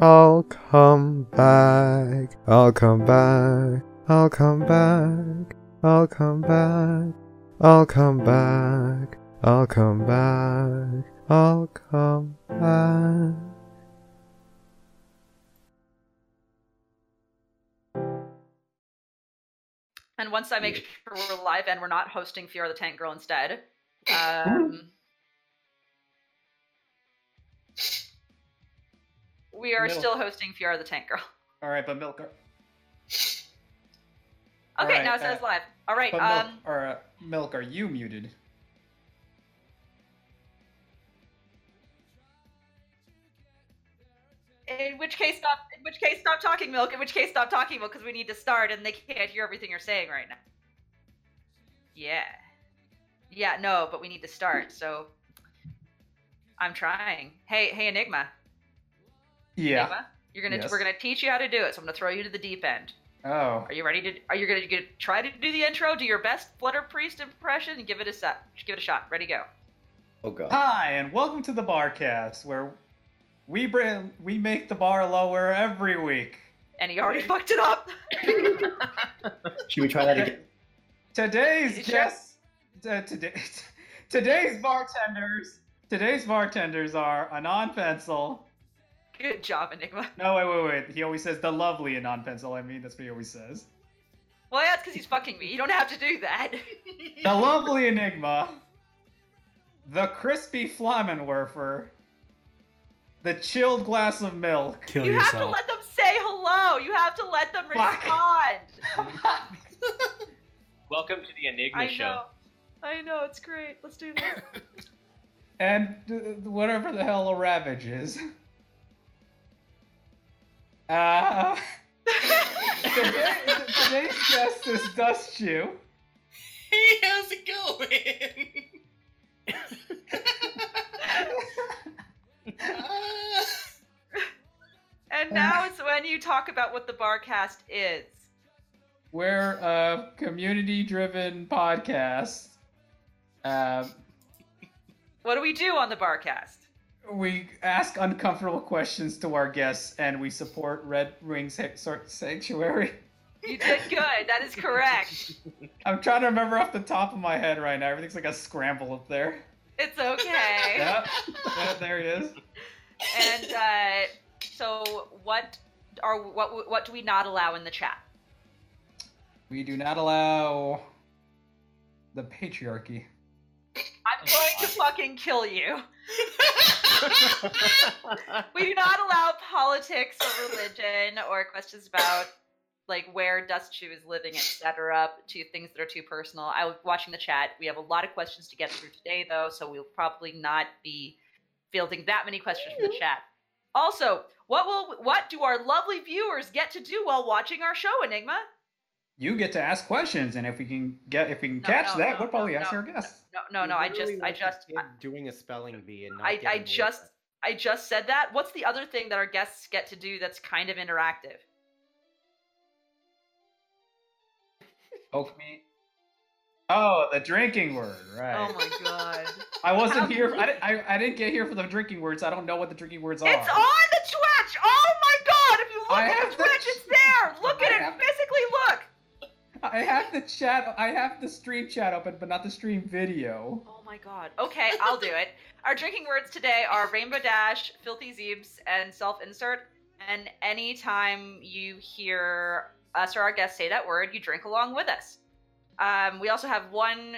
I'll come back. I'll come back. I'll come back. I'll come back. I'll come back. I'll come back. I'll come back. And once I make sure we're live and we're not hosting Fiora the Tank Girl instead, um, we are still hosting Fiora the Tank Girl. All right, but Milk. Okay, Alright, now it says uh, live. All right. But Milk, Um, or uh, Milk, are you muted? in which case, stop. In which case, stop talking, Milk. In which case, stop talking, Milk, because we need to start, and they can't hear everything you're saying right now. Yeah. Yeah. No, but we need to start. So I'm trying. Hey, hey, Enigma. Yeah. Enigma, you're gonna Yes. we're gonna teach you how to do it. So I'm gonna throw you to the deep end. Oh. Are you ready to? Are you gonna, you gonna try to do the intro? Do your best Flutter Priest impression and give it a set. Give it a shot. Ready, go. Oh god. Hi, and welcome to the Barcast, where we bring we make the bar lower every week. And he already fucked it up. Should we try that again? Today's Sure. guests, uh, today, today's bartenders, today's bartenders are Anon Pencil. Good job, Enigma. No, wait, wait, wait. He always says the lovely Anon Pencil. I mean, that's what he always says. Well, that's because he's fucking me. You don't have to do that. The lovely Enigma, the crispy Flammenwerfer, the chilled glass of milk. Kill you have to let them say hello. You have to let them Fuck. respond. Welcome to the Enigma I Show. know. I know. It's great. Let's do this. and uh, whatever the hell a ravage is. Uh, today, today's guest is Dustchu. Hey, how's it going? Ah, and now it's when you talk about what the Barcast is. We're a community-driven podcast. Uh, What do we do on the Barcast? We ask uncomfortable questions to our guests, and we support Red Wings Sanctuary. You did good. That is correct. I'm trying to remember off the top of my head right now. Everything's like a scramble up there. It's okay. Yep. Yeah, there he is. And uh, so, what are what what do we not allow in the chat? We do not allow the patriarchy. I'm going to fucking kill you. We do not allow politics or religion or questions about like where Dustchu is living, etc. To things that are too personal. I was watching the chat. We have a lot of questions to get through today, though, so we'll probably not be fielding that many questions from the chat. Also, what will what do our lovely viewers get to do while watching our show, Enigma? You get to ask questions, and if we can get if we can No, catch no, that, no, we'll probably no, ask no, our guests. No, no, no. I just, I just, I, doing a spelling bee and not I, I just, words. I just said that. What's the other thing that our guests get to do that's kind of interactive? Poke me. Oh, the drinking word, right? Oh my god! I wasn't here. I, didn't- I, I didn't get here for the drinking words. I don't know what the drinking words are. It's on the Twitch. Oh my god! If you look I at have the the- Twitch, it's there. Look I at it. Physically look. I have the chat. I have the stream chat open, but not the stream video. Oh my god. Okay, I'll do it. Our drinking words today are Rainbow Dash, Filthy Zeebs, and Self Insert. And anytime you hear us or our guests say that word, you drink along with us. Um, we also have one.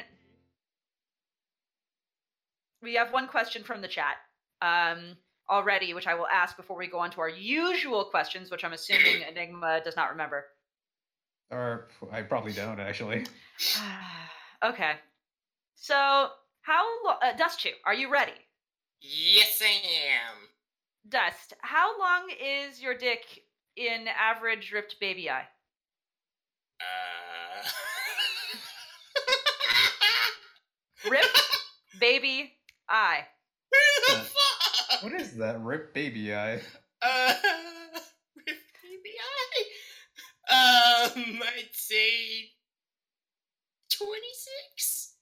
We have one question from the chat um, already, which I will ask before we go on to our usual questions, which I'm assuming Enigma does not remember. Or I probably don't actually. okay. So, how lo- uh, Dustchu, are you ready? yes, I am. Dust, how long is your dick in average ripped baby eye? Uh... Ripped baby eye. Where the fuck? What is that? Rip baby eye. Uh, with PBI? Um, I'd say 26?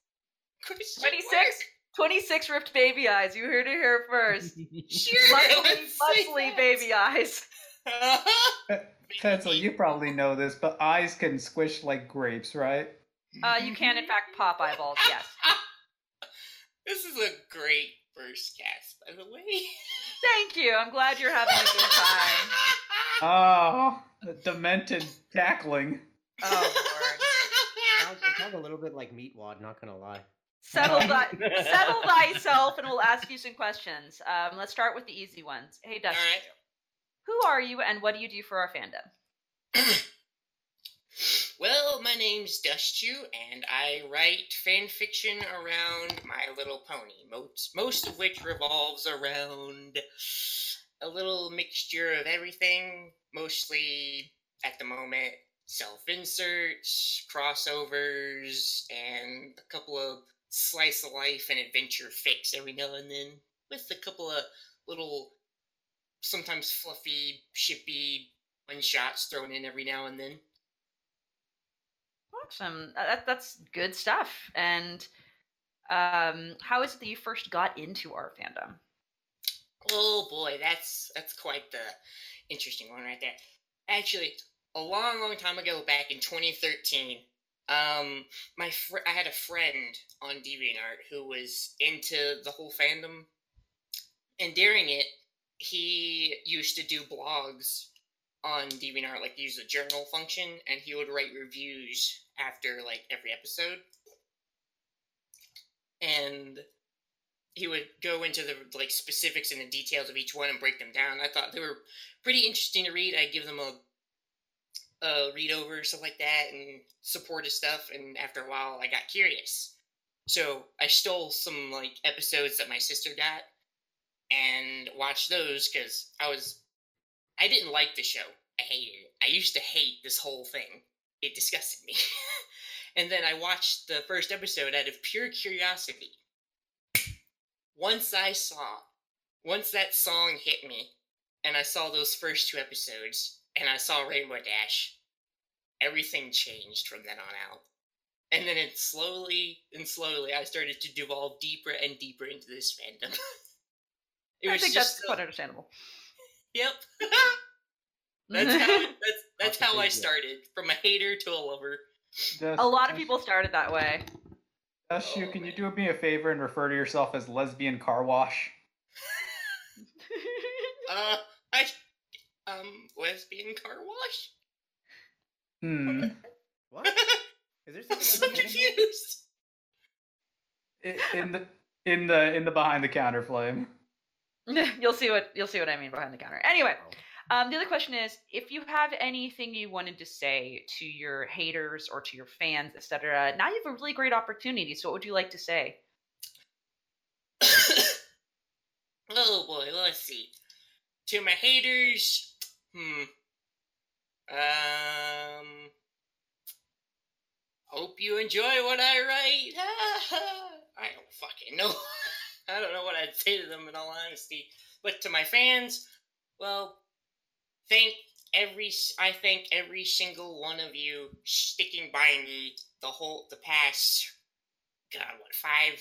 Question 26? mark? 26 ripped baby eyes. You heard it here first. Sure, Muscly, muscly baby eyes. Pencil, you probably know this, but eyes can squish like grapes, right? Uh, you can, in fact, pop eyeballs, yes. This is a great first cast, by the way. Thank you. I'm glad you're having a good time. Oh, the demented tackling. Oh, Lord. Sounds, it a little bit like Meatwad, not gonna lie. Settle, thy- settle thyself, and we'll ask you some questions. Um, let's start with the easy ones. Hey, Dustin, Alright. who are you, and what do you do for our fandom? well, my name's Dustchu, and I write fan fiction around My Little Pony, most, most of which revolves around a little mixture of everything, mostly at the moment self inserts, crossovers, and a couple of slice of life and adventure fics every now and then, with a couple of little, sometimes fluffy, shippy one shots thrown in every now and then. Awesome. That, that's good stuff. And um, how is it that you first got into our fandom? Oh boy, that's that's quite the interesting one right there. Actually, a long, long time ago, back in 2013, um, my fr- I had a friend on DeviantArt who was into the whole fandom, and during it, he used to do blogs on DeviantArt, like use the journal function, and he would write reviews after like every episode, and he would go into the like specifics and the details of each one and break them down. I thought they were pretty interesting to read. I'd give them a, a read over stuff like that and support his stuff. And after a while, I got curious, so I stole some like episodes that my sister got and watched those because I was I didn't like the show. I hated it. I used to hate this whole thing. It disgusted me. and then I watched the first episode out of pure curiosity once I saw, once that song hit me, and I saw those first two episodes, and I saw Rainbow Dash, everything changed from then on out. And then it slowly and slowly, I started to devolve deeper and deeper into this fandom. it I was think just that's quite understandable. yep. that's how that's that's how I started from a hater to a lover. Just, a lot of people started that way. Dushu, can you do me a favor and refer to yourself as lesbian car wash? Uh, I um lesbian car wash. Hmm. What? Is there I'm something so I'm missing? confused. I- In the in the in the behind the counter flame. you'll see what you'll see what I mean behind the counter. Anyway, um, the other question is if you have anything you wanted to say to your haters or to your fans, etc. Now you have a really great opportunity. So what would you like to say? oh boy, let's see. To my haters, hmm. Um. Hope you enjoy what I write. I don't fucking know. I don't know what I'd say to them in all honesty. But to my fans, well, thank every I thank every single one of you sticking by me the whole the past God what five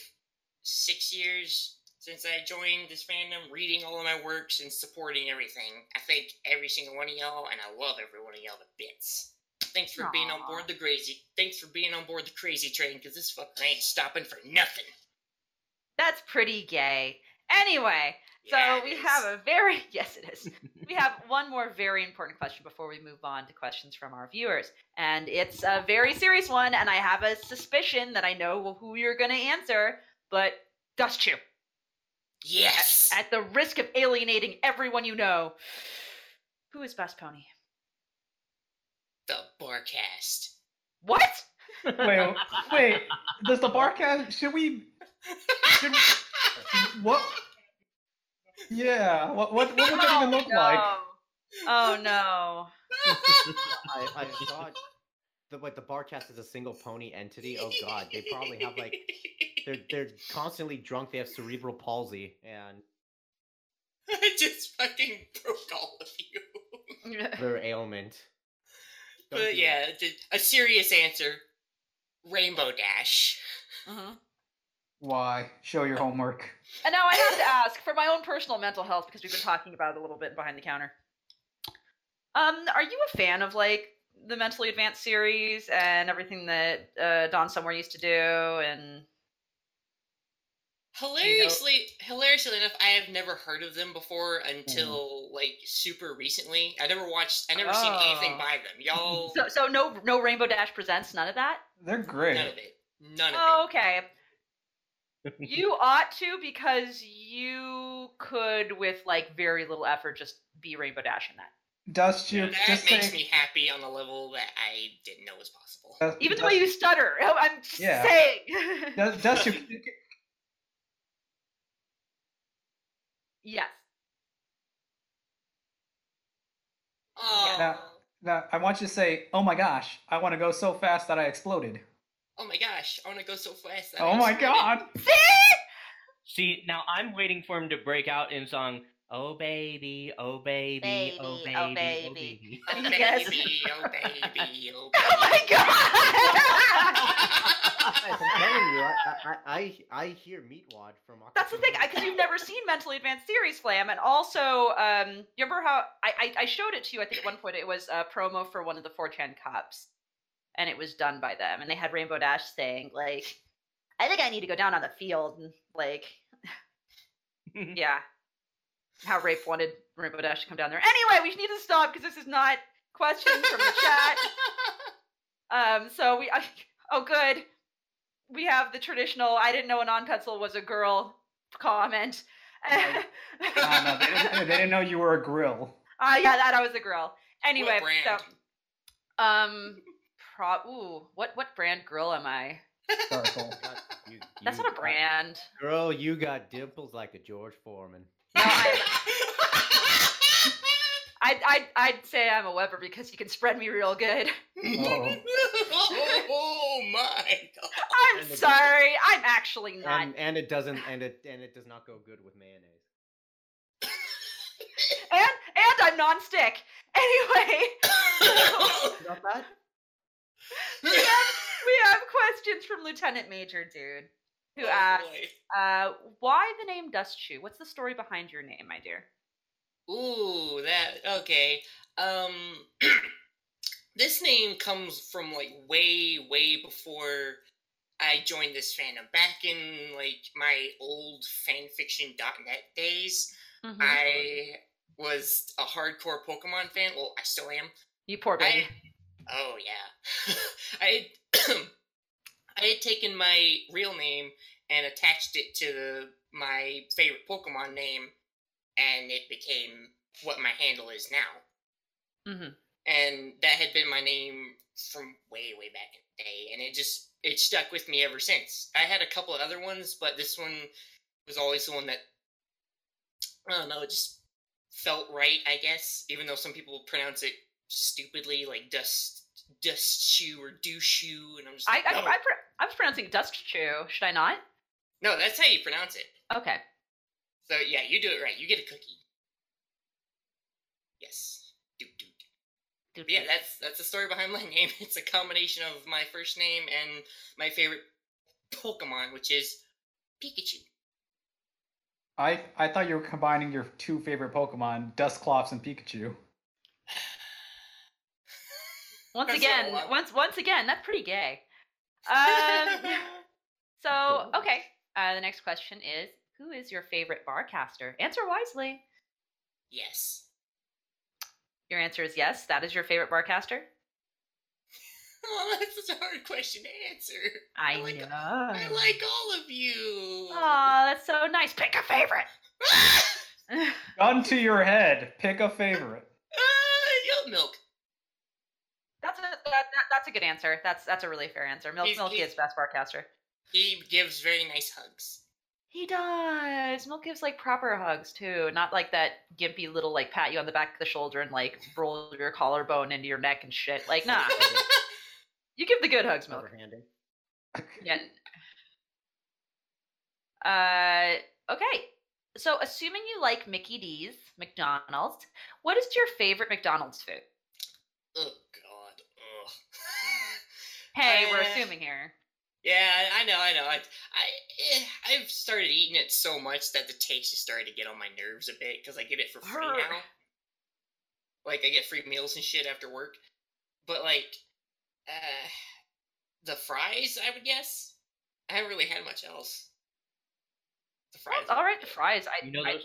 six years since I joined this fandom, reading all of my works and supporting everything. I thank every single one of y'all, and I love every one of y'all to bits. Thanks for being on board the crazy. Thanks for being on board the crazy train, because this fucker ain't stopping for nothing. That's pretty gay. Anyway, Yeah, so it we is. have a very yes, it is. we have one more very important question before we move on to questions from our viewers, and it's a very serious one. And I have a suspicion that I know who you're going to answer, but Dust you. yes. At the risk of alienating everyone you know, who is Best Pony? the Barcast. What? Wait, wait. Does the barcast? Should we? Should we what? Yeah. What? What? What would that even look no. like? Oh no. I, I thought the like the Barcast is a single pony entity. Oh god, they probably have like they're they're constantly drunk. They have cerebral palsy and I just fucking broke all of you. their ailment. Don't But yeah, it's a- a serious answer. Rainbow Dash. Mhm. Why? Show your homework. And now I have to ask for my own personal mental health because we've been talking about it a little bit behind the counter. Um, are you a fan of like the mentally advanced series and everything that uh, Don Somewhere used to do? And Hilariously, hilariously enough, I have never heard of them before until like super recently. I never watched. I never seen anything Oh. by them. Y'all, so, so no, no Rainbow Dash presents none of that. They're great. none of it. None of Oh, okay. You ought to because you could, with like very little effort, just be Rainbow Dash in that. Dust you it. That just makes say, me happy on a level that I didn't know was possible. Dust- Even the Dust- way you stutter, oh, I'm just Yeah. saying. Dust, Dust you. yes. Oh, Now- Now, I want you to say, "Oh my gosh, I want to go so fast that I exploded." Oh my gosh! I want to go so fast. that Oh my god! See, now I'm waiting for him to break out in song. Oh baby, oh baby, Baby, oh baby, oh, baby, oh baby." baby. Oh Yes. baby, oh baby, oh baby. Oh my baby. Guys, I'm telling you, I, I, I, I hear Meatwad from. That's the thing, because you've never seen Mentally Advanced Series, Flam, and also, um, you remember how I, I, I showed it to you? I think at one point it was a promo for one of the 4chan cups, and it was done by them, and they had Rainbow Dash saying like, "I think I need to go down on the field," and like, yeah, how Rape wanted Rainbow Dash to come down there. Anyway, we need to stop because this is not questions from the chat. Um, so we, I, oh, good. We have the traditional. I didn't know a non-pencil was a girl comment. Oh, no, they, didn't, they didn't know you were a grill. Ah, yeah, that I was a girl. Anyway, so um, pro. Ooh, what what brand girl am I? Circle. You, That's not a got- brand. Girl, you got dimples like a George Foreman. No, I, I'd, I'd I'd say I'm a Weber because you can spread me real good. Oh. oh my god. I'm And the- sorry, I'm actually not. And, and it doesn't, and it, and it does not go good with mayonnaise. and and I'm non-stick. Anyway, You got that? we have we have questions from Lieutenant Major Dude, who Oh, asks, uh, "Why the name Dust Shoe? What's the story behind your name, my dear?" Ooh, that okay. Um this name comes from like way, way before I joined this fandom. Back in like my old fanfiction.net days, Mhm. I was a hardcore Pokemon fan. Well, I still am. you poor baby. I, oh yeah. I had, I had taken my real name and attached it to the, my favorite Pokemon name, and it became what my handle is now. Mhm. And that had been my name from way, way back in the day, and it just it stuck with me ever since. I had a couple of other ones, but this one was always the one that I don't know, it just felt right, I guess. Even though some people pronounce it stupidly, like dust, dust shoe or do shoe, and I'm just I like, I, no, I, pro- I was pronouncing Dustchu. Should I not? no, that's how you pronounce it. Okay. So yeah, you do it right. You get a cookie. Yes. Do do. do. But yeah, that's that's the story behind my name. It's a combination of my first name and my favorite Pokemon, which is Pikachu. I I thought you were combining your two favorite Pokemon, Dusclops and Pikachu. Once That's again, once once again, that's pretty gay. Um, so okay. Uh, the next question is: Who is your favorite barcaster? Answer wisely. yes. Your answer is yes. That is your favorite barcaster. Oh, that's such a hard question to answer. I, like, know. I like all of you. Aw, that's so nice. Pick a favorite. Gun to your head. Pick a favorite. Ah, Yellow milk. That's a that, that, that's a good answer. That's that's a really fair answer. Milk He's- Milky he's- is best barcaster. He gives very nice hugs. He does. Milk gives like proper hugs too, not like that gimpy little like pat you on the back of the shoulder and like roll your collarbone into your neck and shit. Like nah, you give the good hugs, Milk. Overhanding. Yeah. Uh, okay. So, assuming you like Mickey D's, McDonald's, what is your favorite McDonald's food? oh God. Ugh. Hey, we're Uh, assuming here. Yeah, I I know, I know. I, I, eh, I've started eating it so much that the taste is starting to get on my nerves a bit because I get it for free Arr. now. Like I get free meals and shit after work. But like, uh, the fries, I would guess. I haven't really had much else. The fries. it's all right. The fries. I, You know I?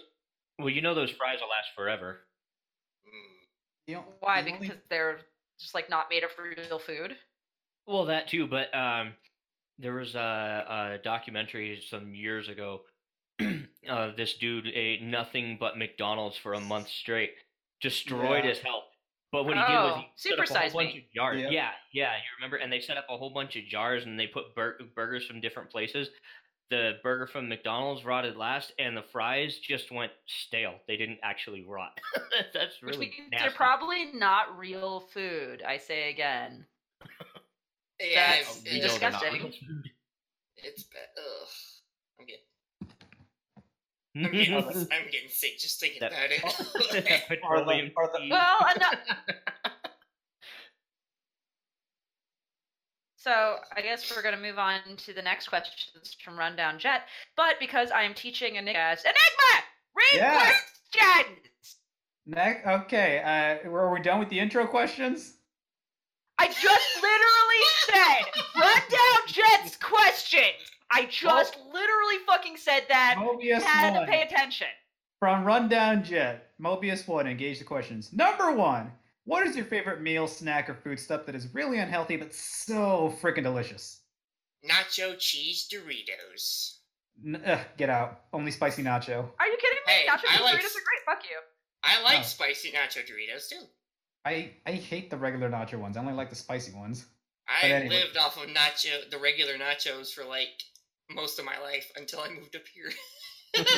Well, you know those fries will last forever. Mm. You know, why? the only- Because they're just like not made of real food. Well, that too, but um, there was a, a documentary some years ago. uh, this dude ate nothing but McDonald's for a month straight, destroyed Yeah. his health. But what he did was Oh, he set up a supersize whole bunch me. of jars. Yep. Yeah, yeah, you remember? And they set up a whole bunch of jars, and they put bur- burgers from different places. The burger from McDonald's rotted last, and the fries just went stale. They didn't actually rot. That's Which really means nasty. they're probably not real food. I say again. Yeah, That's it's, you know it's, disgusting. it's bad. Ugh. I'm getting, I'm Oh, getting, I'm getting sick just thinking That- about it. Petroleum are the- Well, enough. So I guess we're gonna move on to the next questions from Rundown Jet. But because I am teaching Enigma, Enigma, read Yes. questions. Next, okay. Uh, were we done with the intro questions? I just literally said Rundown Jet's questions. I just literally fucking said that. You Mobius had to pay attention. from Rundown Jet. Mobius one. Engage the questions. Number one. What is your favorite meal, snack, or food stuff that is really unhealthy but so freaking delicious? Nacho cheese Doritos. N- ugh, get out. Only spicy nacho. Are you kidding me? Hey, Nacho cheese like Doritos s- are great. Fuck you. I like Oh. spicy nacho Doritos too. I I hate the regular nacho ones. I only like the spicy ones. I anyway. lived off of nacho, the regular nachos for like most of my life until I moved up here.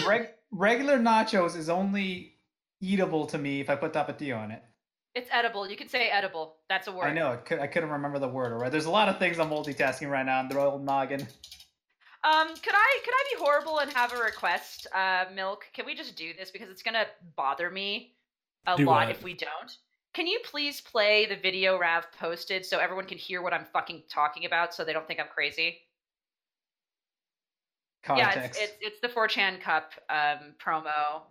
Reg- regular nachos is only eatable to me if I put tapatio on it. It's edible. You can say edible. That's a word. I know. It could, I couldn't remember the word. Alright. There's a lot of things I'm multitasking right now. in The old noggin. Um, could I could I be horrible and have a request, uh, Milk? Can we just do this because it's gonna bother me a Do lot what? if we don't? Can you please play the video Rav posted so everyone can hear what I'm fucking talking about so they don't think I'm crazy? Context. Yeah, it's, it's it's the 4chan Cup um, promo.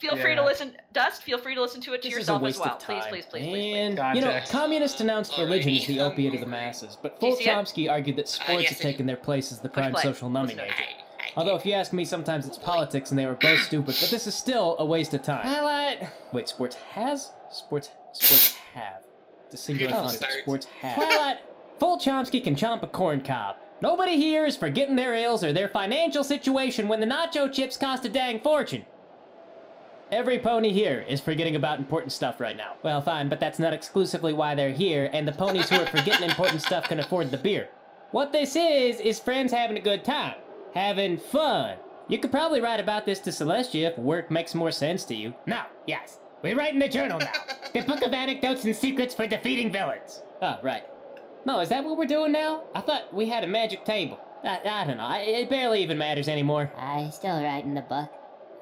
Feel free to listen, Dust. Feel free to listen to it to This is a yourself waste as well. of time. Please, please, please, please, please. And, you know, Context. communists announced religion is the opiate of the masses, but Do you see it? Chomsky argued that sports yes, have taken their place as the prime social numbing agent. I, I, Although, if you ask me, sometimes it's politics and they were both stupid, but this is still a waste of time. Highlight! Wait, sports has? Sports, sports have. The singular Good concept, sports have. Highlight! Full Chomsky can chomp a corn cob. Nobody here is forgetting their ills or their financial situation when the nacho chips cost a dang fortune. Every pony here is forgetting about important stuff right now. Well, fine, but that's not exclusively why they're here, and the ponies who are forgetting important stuff can afford the beer. What this is, is friends having a good time. Having fun. You could probably write about this to Celestia if work makes more sense to you. No, yes. We're writing a journal now. the book of anecdotes and secrets for defeating villains. Oh, right. No, is that what we're doing now? I thought we had a magic table. I, I don't know. I, it barely even matters anymore. I still writing the book.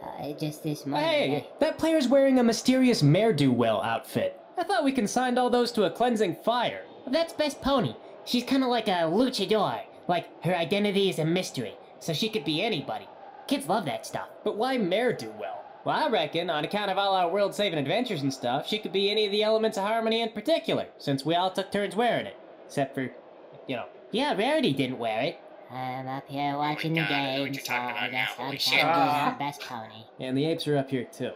Uh, just this morning. Hey, that player's wearing a mysterious Mare-do-well outfit. I thought we consigned all those to a cleansing fire. That's Best Pony. She's kind of like a luchador. Like, her identity is a mystery, so she could be anybody. Kids love that stuff. But why Mare-do-well? Well, I reckon, on account of all our world-saving adventures and stuff, she could be any of the elements of harmony in particular, since we all took turns wearing it. Except for, you know. Yeah, Rarity didn't wear it. I'm up here watching God, the I game, so I guess now. I'm Holy trying shit. do Ah. that Best Pony. And the apes are up here too.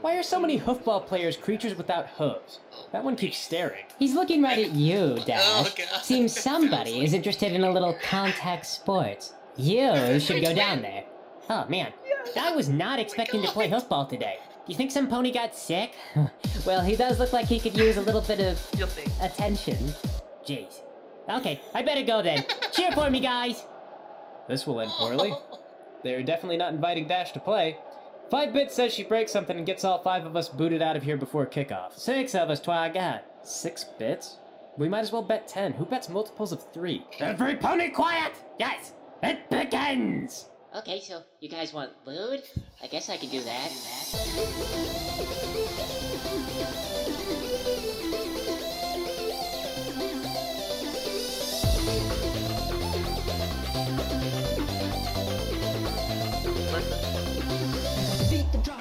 Why are so many hoofball players creatures without hooves? That one keeps staring. He's looking right at you, Dash. Oh, Seems somebody like- is interested in a little contact sports. You should go down there. Oh man, I was not expecting to play hoofball today. Do you think some pony got sick? well, he does look like he could use a little bit of attention. Jeez. Okay, I better go then. Cheer for me, guys. This will end poorly. They're definitely not inviting Dash to play. Five Bit says she breaks something and gets all five of us booted out of here before kickoff. Six of us, twy God. Six bits? We might as well bet ten. Who bets multiples of three? Every pony quiet! Yes, it begins! Okay, so you guys want food? I guess I can do that.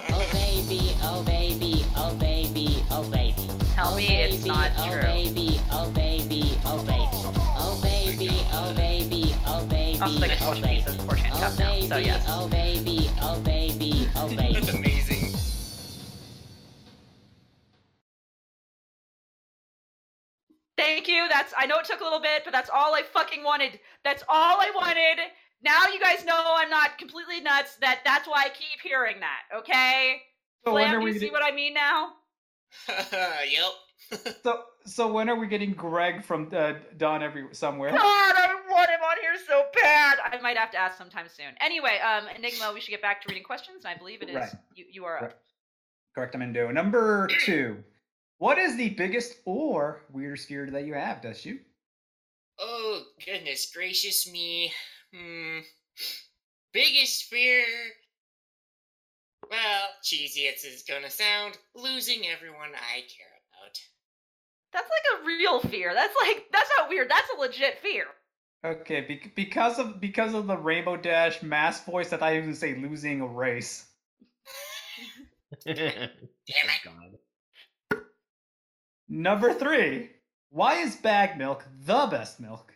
Oh baby, oh baby, oh baby, oh baby. Tell oh, me it's not oh, true. Oh baby, oh baby, oh baby. Also, like, oh Fortune baby, Pizza's Fortune oh Cup now, so baby, yes. oh baby, oh baby, oh baby. That's amazing. Thank you. That's I know it took a little bit, but that's all I fucking wanted. That's all I wanted. Now you guys know I'm not completely nuts. That that's why I keep hearing that. Okay. So when Flam, are do you see getting, what I mean now? yep. So so when are we getting Greg from uh, Don every somewhere? God, I want him on here so bad. I might have to ask sometime soon. Anyway, um, Enigma, we should get back to reading questions, and I believe it is Right. you. You are up. Right. Correct, Amendo. Number two. What is the biggest or weirdest fear that you have, Does you? Oh goodness gracious me. Hmm. Biggest fear. Well, cheesy as it's gonna sound, losing everyone I care about. That's like a real fear. That's like that's not weird. That's a legit fear. Okay, be- because of because of the Rainbow Dash mass voice, that I even say losing a race. Damn it. God. Number three. Why is bag milk the best milk?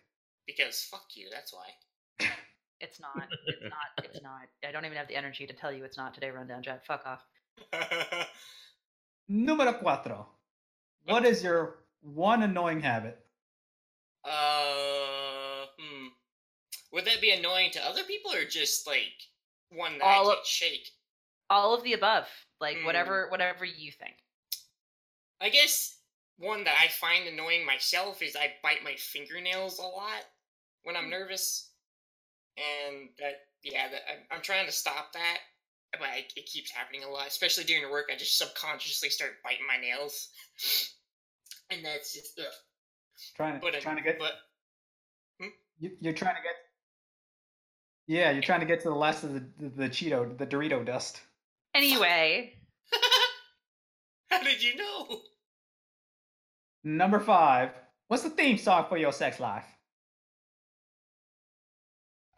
Because fuck you, that's why. It's not. It's not. It's not. I don't even have the energy to tell you it's not today. Rundown Jet. Fuck off. Numero cuatro. What is your one annoying habit? uh, hmm. Would that be annoying to other people or just like one that All I of- can't shake? All of the above. Like Hmm. whatever, whatever you think. I guess one that I find annoying myself is I bite my fingernails a lot when I'm nervous, and that yeah, that, I'm, I'm trying to stop that, but I, it keeps happening a lot, especially during work. I just subconsciously start biting my nails, and that's just ugh. Trying to But trying to get but you, you're trying to get. Yeah, you're trying to get to the last of the the, the Cheeto, the Dorito dust. Anyway, how did you know? Number five. What's the theme song for your sex life?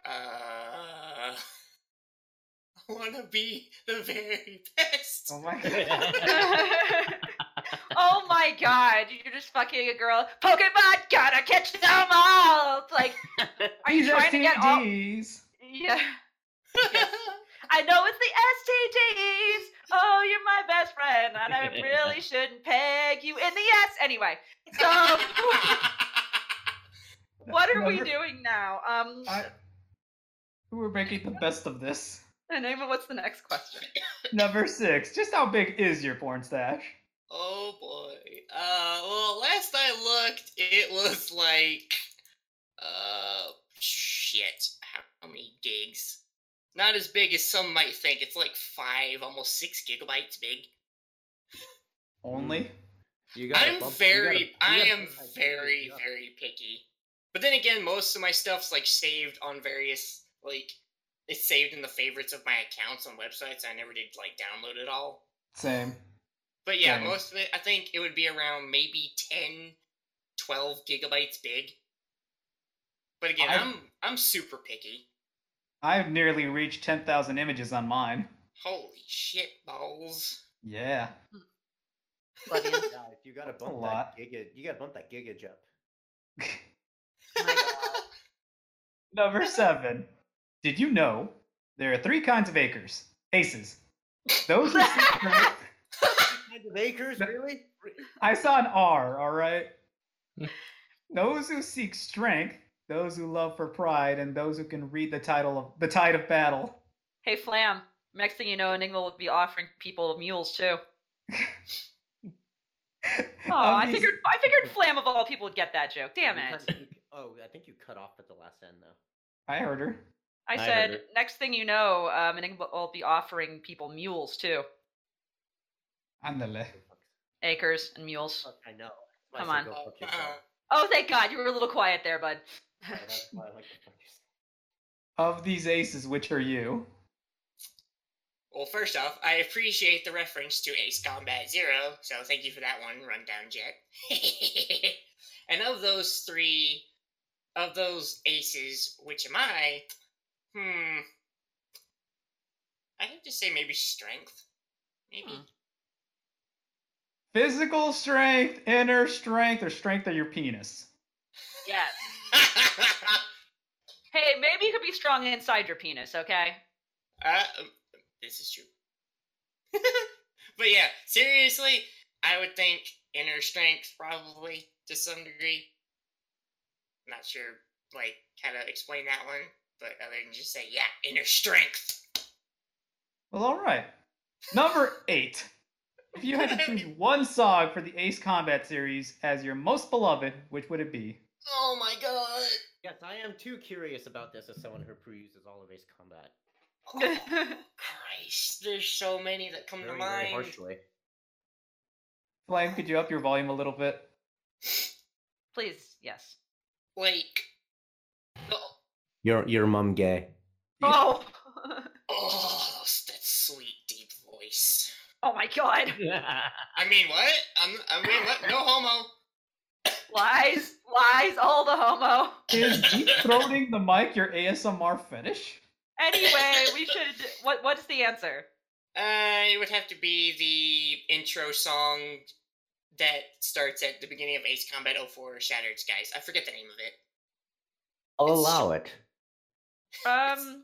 Uh, I want to be the very best. Oh my god. oh my god, you're just fucking a girl. Pokemon, gotta catch them all. It's like, are you These trying to get all? STDs. Yeah, I know it's the STDs. Oh, you're my best friend, and I really shouldn't peg you in the S. Anyway, so what are we doing now? Um, I, we're making the best of this. And Ava, what's the next question? Number six. Just how big is your porn stash? Oh boy. Uh, well, last I looked, it was like, uh, shit. How, how many gigs? Not as big as some might think. It's like five, almost six gigabytes big. Only. You gotta I'm bump- you very, gotta- you I gotta am very, very picky. But then again, most of my stuff's like saved on various, like, it's saved in the favorites of my accounts on websites. I never did like download it all. Same. But yeah, Same. most of it, I think it would be around maybe 10, 12 gigabytes big. But again, I- I'm I'm super picky. I've nearly reached 10,000 images on mine. Holy shit balls. Yeah. Love you. Yeah, if you gotta That's a bump lot. that giga, you gotta bump that gigage up. Oh my God. Number seven. Did you know there are three kinds of acres? Aces. Those who seek strength. Kinds of acres, really? I saw an R, alright? those who seek strength, those who love for pride, and those who can read the title of the tide of battle. Hey, Flam. Next thing you know, Enigma will be offering people mules too. Oh, I these- figured I figured Flam of all people would get that joke. Damn it. you- oh, I think you cut off at the last end though. I heard her. I I said next thing you know, um, Enigma will be offering people mules too. Andale. Acres and mules. I know. That's I Come on. go Uh, fuck yourself. Oh, thank God, you were a little quiet there, bud. Yeah, that's why I like to fuck yourself. Of these aces, which are you? well, first off, I appreciate the reference to Ace Combat Zero, so thank you for that one, Rundown Jet. and of those three, of those aces, which am I? Hmm. I have to say maybe strength. Maybe. Hmm. Physical strength, inner strength, or strength of your penis? Yes. Hey, maybe you could be strong inside your penis, okay? uh, um, this is true. but yeah, seriously, I would think inner strength probably to some degree. Not sure like how to explain that one, but other than just say yeah, inner strength. Well, all right. Number eight. If you had to choose one song for the Ace Combat series as your most beloved, which would it be? Oh my god. Yes, I am too curious about this as someone who peruses all of Ace Combat. Oh, Christ, there's so many that come Very, to very mind. harshly. Flame, could you up your volume a little bit? Please, yes. Like, oh, Your your mum gay. Oh, oh, that sweet deep voice. Oh my god. I mean, what? I'm, I mean, what? No homo. Lies, lies, all the homo. Is deep throating the mic your ASMR fetish? Anyway, we should. What? What's the answer? Uh, it would have to be the intro song that starts at the beginning of Ace Combat 04 Shattered Skies. I forget the name of it. I'll It's allow it. Um,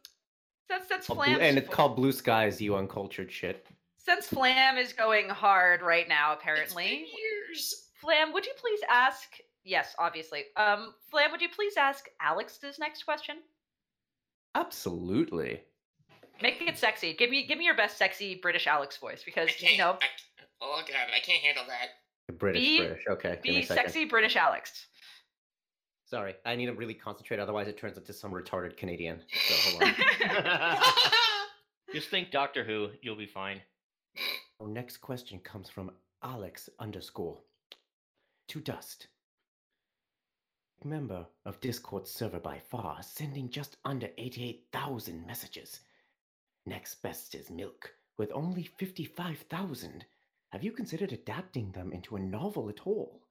that's that's Called Blue- and it's called Blue Skies, you uncultured shit. Since Flam is going hard right now, apparently. years. Flam, would you please ask? Yes, obviously. Um, Flam, would you please ask Alex's next question? Absolutely. Make it sexy. Give me give me your best sexy British Alex voice because you know I, oh god, I can't handle that. British, Be- British. Okay, give me be a second. sexy British Alex. Sorry, I need to really concentrate, otherwise it turns into some retarded Canadian. So hold on. Just think Doctor Who, you'll be fine. Our next question comes from Alex underscore to dust. Member of Discord server by far, sending just under 88,000 messages. Next best is Milk, with only 55,000. Have you considered adapting them into a novel at all?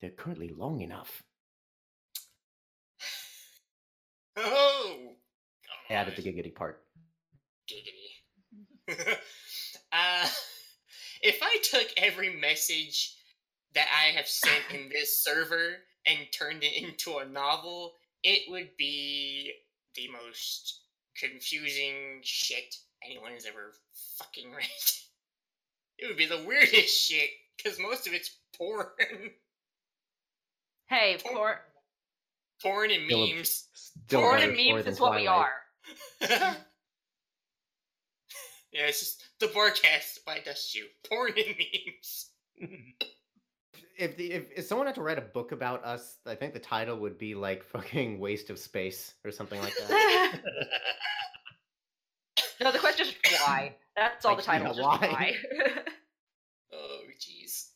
They're currently long enough. oh. I added the gosh, giggity part. Giggity. uh, if I took every message that I have sent in this server and turned it into a novel, it would be the most confusing shit anyone has ever fucking read. It would be the weirdest shit because most of it's porn, Hey, poor porn and memes. Still porn and memes than is what we are. yeah, it's just the Barcast by Dust You. Porn and memes. If, the, if if someone had to write a book about us, I think the title would be like fucking waste of space or something like that. no, the question is why. That's all Like, the title. yeah, why? why. Oh, jeez.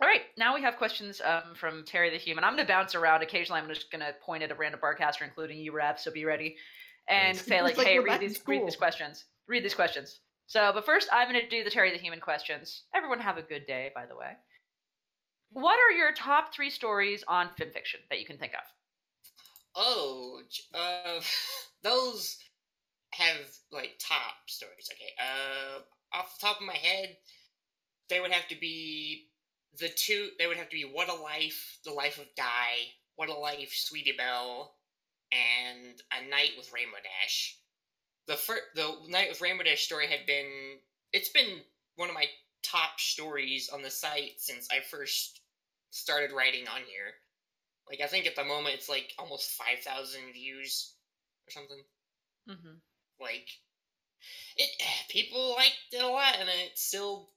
all right, now we have questions um, from Terry the Human. I'm going to bounce around. Occasionally, I'm just going to point at a random barcaster, including you, Rev. So be ready, and say like, like "Hey, read these, read these questions. Read these questions." So, but first, I'm going to do the Terry the Human questions. Everyone have a good day, by the way. What are your top three stories on FimFiction that you can think of? Oh, uh, those have like top stories. Okay, uh, off the top of my head, they would have to be the two. They would have to be What a Life, The Life of Di, What a Life, Sweetie Belle, and A Night with Rainbow Dash. The first, the Night of Rainbow Dash story had been. It's been one of my top stories on the site since I first started writing on here. Like I think at the moment it's like almost five thousand views or something. Mm-hmm. Like it, people liked it a lot, and it still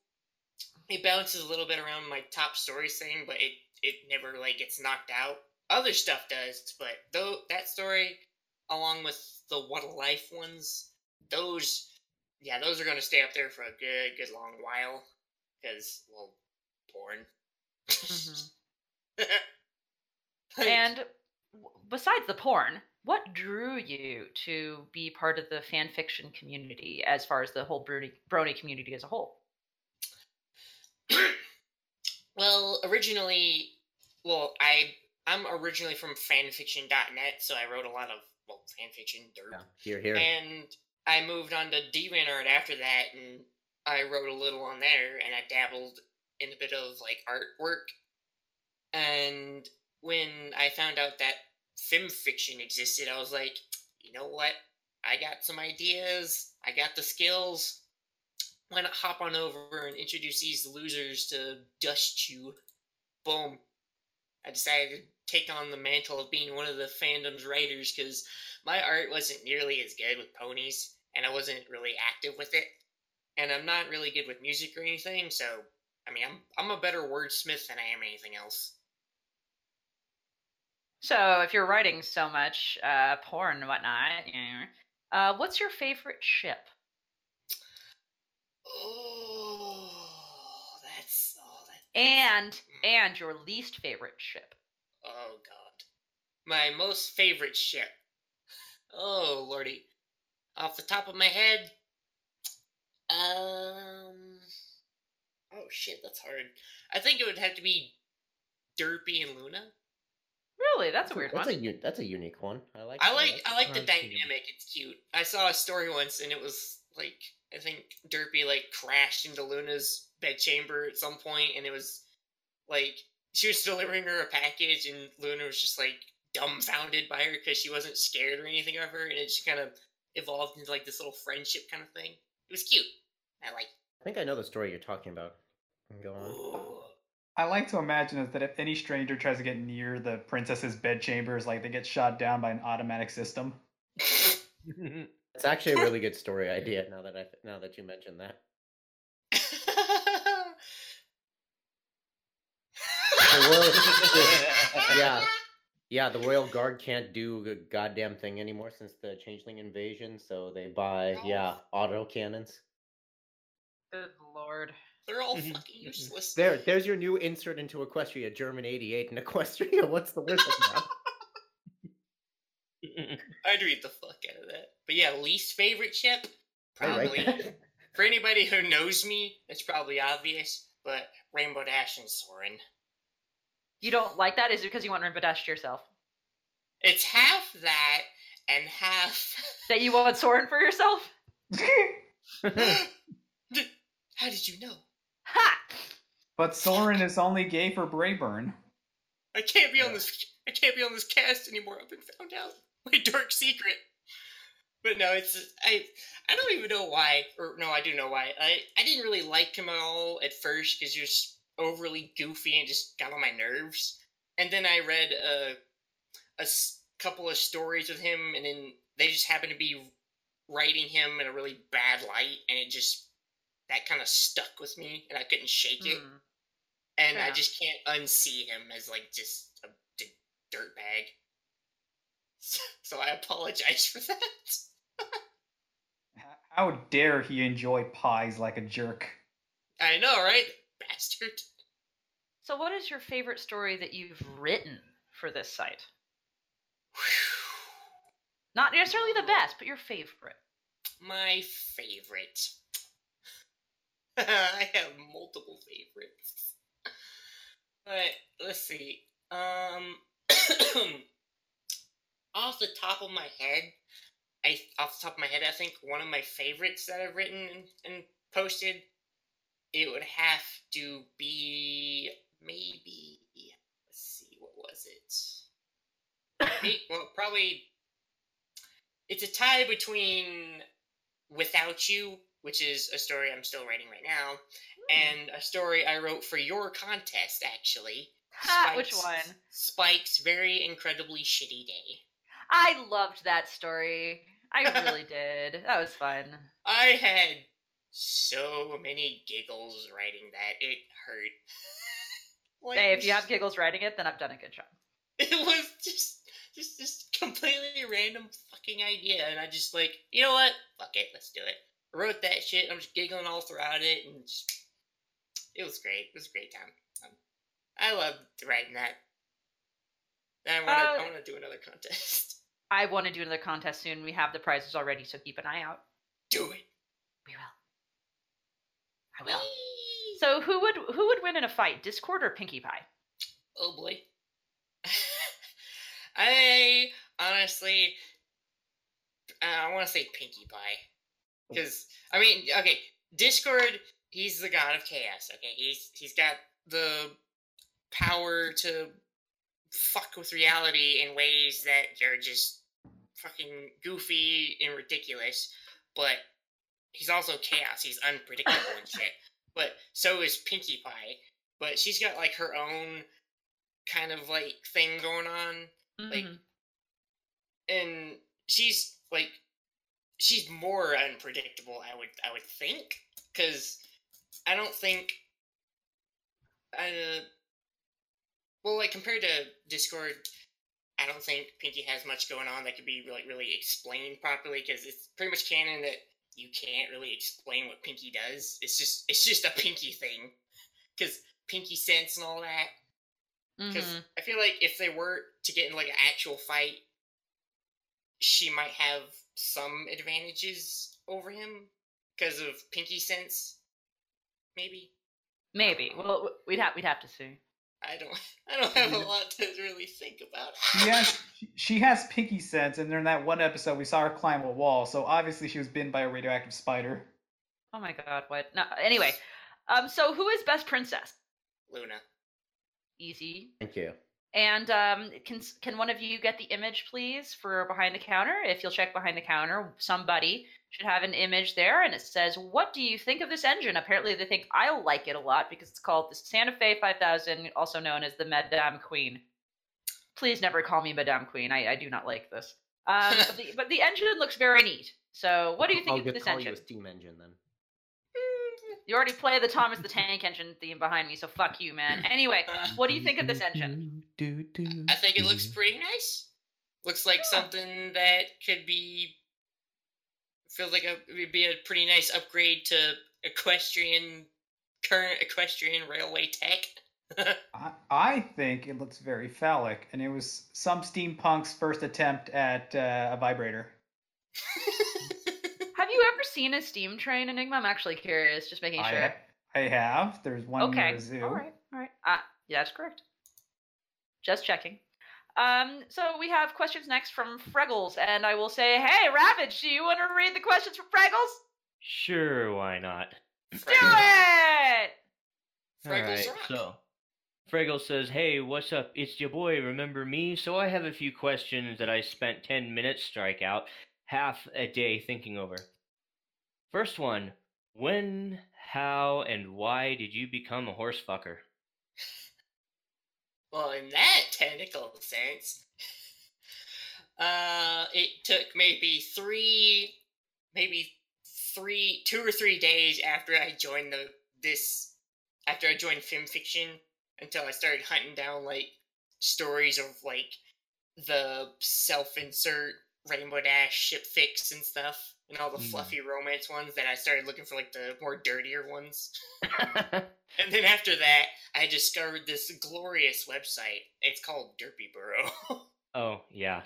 it bounces a little bit around my top stories thing, but it it never like gets knocked out. Other stuff does, but though that story, along with the What a Life ones, those yeah, those are gonna stay up there for a good good long while because well, porn. Mm-hmm. Like, And besides the porn, what drew you to be part of the fan fiction community as far as the whole Brony, Brony community as a whole? well, originally, well, I I'm originally from fanfiction.net, so I wrote a lot of well fanfiction dirt, Yeah, here, here. and I moved on to DeviantArt after that, and I wrote a little on there, and I dabbled in a bit of like artwork. And when I found out that FimFiction existed, I was like, you know what? I got some ideas. I got the skills. Why not hop on over and introduce these losers to Dustchu? Boom. I decided take on the mantle of being one of the fandom's writers because my art wasn't nearly as good with ponies, and I wasn't really active with it. And I'm not really good with music or anything, so I mean, I'm I'm a better wordsmith than I am anything else. So, if you're writing so much uh, porn and whatnot, uh, what's your favorite ship? Oh, that's oh that. And and your least favorite ship. Oh God, my most favorite ship. Oh lordy, off the top of my head, um, oh shit, that's hard. I think it would have to be Derpy and Luna. Really, that's a weird that's one. A, u- that's a unique one. I like. I like That's I like the dynamic. It's cute. I saw a story once, and it was like I think Derpy like crashed into Luna's bedchamber at some point, and it was like she was delivering her a package, and Luna was just like dumbfounded by her because she wasn't scared or anything of her, and it just kind of evolved into like this little friendship kind of thing. It was cute. I like. I think I know the story you're talking about. Go on. Ooh. I like to imagine is that if any stranger tries to get near the princess's bedchambers, like they get shot down by an automatic system. It's actually a really good story idea. Now that I now that you mentioned that. Royal- yeah, yeah. The royal guard can't do a goddamn thing anymore since the changeling invasion. So they buy yeah auto cannons. Good lord. They're all fucking useless. There, there's your new insert into Equestria, German 88 and Equestria. What's the whistle now? I'd read the fuck out of that. But yeah, least favorite ship? I like Probably. For anybody who knows me, it's probably obvious, but Rainbow Dash and Soarin. You don't like that? Is it because you want Rainbow Dash to yourself? It's half that and half. That you want Soarin for yourself? How did you know? Ha! But Soarin is only gay for Braeburn. I can't be on this. I can't be on this cast anymore. I've been found out. My dark secret. But no, it's I. I don't even know why. Or no, I do know why. I I didn't really like him at all at first because he was overly goofy and just got on my nerves. And then I read a a s- couple of stories with him, and then they just happened to be writing him in a really bad light, and it just that kind of stuck with me, and I couldn't shake it Hmm. and I just can't unsee him as like just a d- dirtbag. So I apologize for that. How dare he enjoy pies like a jerk? I know, right? Bastard. So, what is your favorite story that you've written for this site? Not necessarily the best, but your favorite. My favorite. I have multiple favorites. But let's see. Um off the top of my head, I off the top of my head, I think one of my favorites that I've written and, and posted, it would have to be maybe let's see, what was it? Well, probably it's a tie between Without You, which is a story I'm still writing right now, hmm. and a story I wrote for your contest, actually. Ha, which one? Spike's very incredibly shitty day. I loved that story. I really did. That was fun. I had so many giggles writing that it hurt. Like, Hey, if you have giggles writing it, then I've done a good job. it was just just this completely random fucking idea, and I just like, you know what? Fuck it, let's do it. I wrote that shit. I'm just giggling all throughout it, and just, it was great. It was a great time. Um, I loved writing that. I want to. Uh, I want to do another contest. I want to do another contest soon. We have the prizes already, so keep an eye out. Do it. Will. I will. So who would who would win in a fight, Discord or Pinkie Pie? Oh boy. I honestly, uh, I want to say Pinkie Pie, because I mean, okay, Discord, he's the god of chaos. Okay, he's he's got the power to fuck with reality in ways that are just fucking goofy and ridiculous. But he's also chaos. He's unpredictable and shit. But so is Pinkie Pie. But she's got like her own kind of like thing going on. Like Mhm. and she's like she's more unpredictable i would i would think because i don't think uh well like compared to discord i don't think Pinkie has much going on that could be like really explained properly because it's pretty much canon that you can't really explain what Pinkie does it's just it's just a Pinkie thing because Pinkie sense and all that because Mhm. I feel like if they were to get in like an actual fight, she might have some advantages over him because of Pinkie sense. Maybe Maybe. Well, we'd have we'd have to see. I don't. I don't have a lot to really think about. yes, has, she- she has Pinkie sense, and in that one episode, we saw her climb a wall. So obviously, she was bitten by a radioactive spider. Oh my god, what? No, anyway, um, so who is best princess? Luna. Easy. Thank you. And um, can can one of you get the image, please, for behind the counter? If you'll check behind the counter, somebody should have an image there, and it says, "What do you think of this engine?" Apparently, they think I like it a lot because it's called the Santa Fe 5000, also known as the Madame Queen. Please never call me Madame Queen. I, I do not like this. Um, but, the, but the engine looks very neat. So, what do you think I'll of this call engine? you a steam engine then. You already play the Thomas the Tank Engine theme behind me, so fuck you, man. Anyway, what do you think of this engine? I think it looks pretty nice. Looks like something that could be feels like a it would be a pretty nice upgrade to equestrian current equestrian railway tech. I, I think it looks very phallic, and it was some steampunk's first attempt at uh, a vibrator. Have you ever seen a steam train, Enigma? I'm actually curious, just making sure. I, I have. There's one okay. near a zoo. All right. All right. Ah, yeah, that's correct. Just checking. Um, so we have questions next from Freggles, and I will say, hey, Ravage, do you want to read the questions from Freggles? Sure, why not? Do it! Freckles Alright, so Fraggle says, Hey, what's up? It's your boy, remember me? So I have a few questions that I spent 10 minutes strike out, half a day thinking over. First one When, how, and why did you become a horse fucker? Well, in that technical sense, uh, it took maybe three, maybe three, two or three days after I joined the this, after I joined FimFiction, until I started hunting down like stories of like the self-insert Rainbow Dash ship fix and stuff, and all the Mm. fluffy romance ones. That I started looking for like the more dirtier ones. And then after that, I discovered this glorious website. It's called Derpibooru. oh, yeah.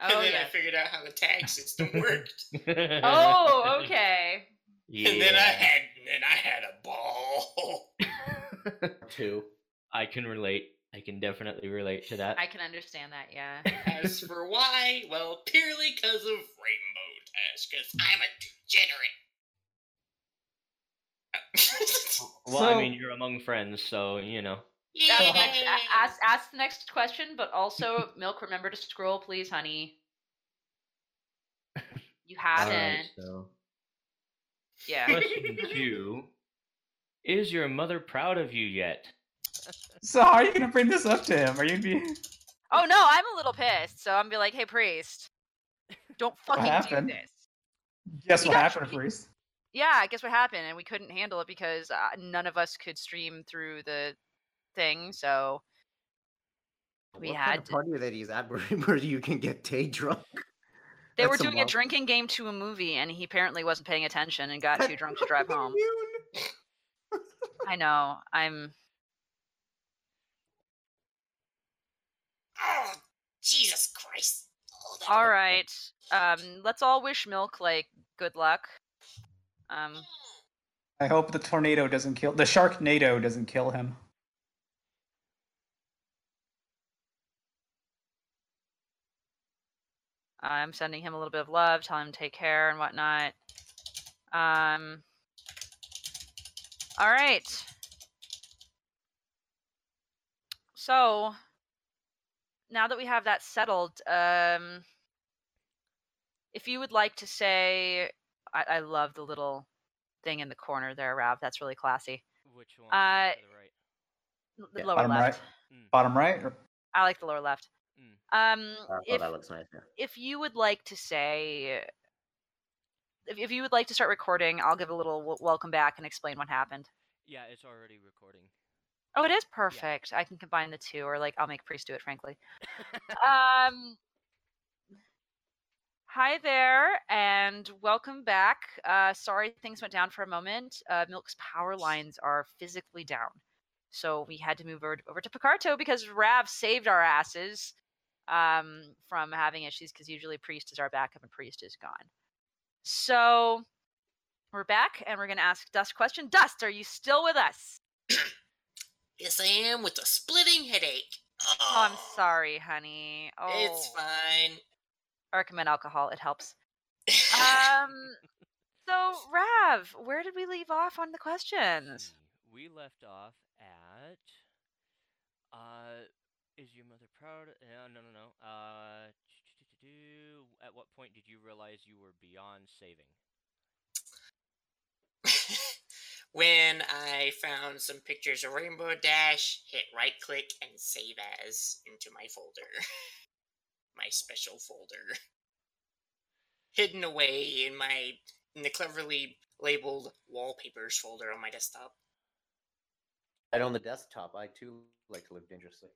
and Oh, then I figured out how the tag system worked. Oh, okay. Yeah. And then I had and then I had a ball. Two. I can relate. I can definitely relate to that. I can understand that, yeah. As for why, well, purely because of Rainbow Dash, because I'm a degenerate. well, I mean, you're among friends, so, you know. Yeah. next, ask, ask the next question, but also, Milk, remember to scroll, please, honey. You haven't. Alright, so. Yeah. Question two Is your mother proud of you yet? So how are you gonna bring this up to him? Are you gonna be? Oh no, I'm a little pissed. So I'm gonna be like, hey priest, don't fucking do happened? this. Guess You what got- happened, Priest? Yeah, guess what happened? And we couldn't handle it because uh, none of us could stream through the thing. So we what had kind of to- party that he's at where, where you can get Tay drunk? they That's were doing a wild- drinking game to a movie, and he apparently wasn't paying attention and got too drunk to drive home. I know. I'm. Oh, Jesus Christ. Oh, that All hurt. right. Um, let's all wish Milk like good luck. Um, I hope the tornado doesn't kill the shark. NATO doesn't kill him. I'm sending him a little bit of love, telling him to take care and whatnot. Um, All right. So now that we have that settled, um, if you would like to say, I, I love the little thing in the corner there, Rav. That's really classy. Which one? Uh, the right. The Yeah, lower bottom left. Mm. Bottom right? Or- I like the lower left. Mm. Um, Oh, if that looks nice. Yeah. if you would like to say, if if you would like to start recording, I'll give a little w- welcome back and explain what happened. Yeah, it's already recording. Oh, it is perfect. I can combine the two, or like I'll make Priest do it, frankly. um, hi there, and welcome back. Uh, sorry things went down for a moment. Uh, Milk's power lines are physically down, so we had to move over, over to Picarto because Rav saved our asses um, from having issues because usually Priest is our backup and Priest is gone. So we're back, and we're going to ask Dust question. Dust, are you still with us? Yes, I am with a splitting headache. Oh, I'm sorry, honey. Oh, It's fine. I recommend alcohol. It helps. Um, so Rav, where did we leave off on the questions? We left off at. Uh, is your mother proud? No, no, no, no. Uh, at what point did you realize you were beyond saving? When I found some pictures of Rainbow Dash, hit right click and save as into my folder. my special folder. Hidden away in my in the cleverly labeled wallpapers folder on my desktop. And on the desktop, I too like to live dangerously.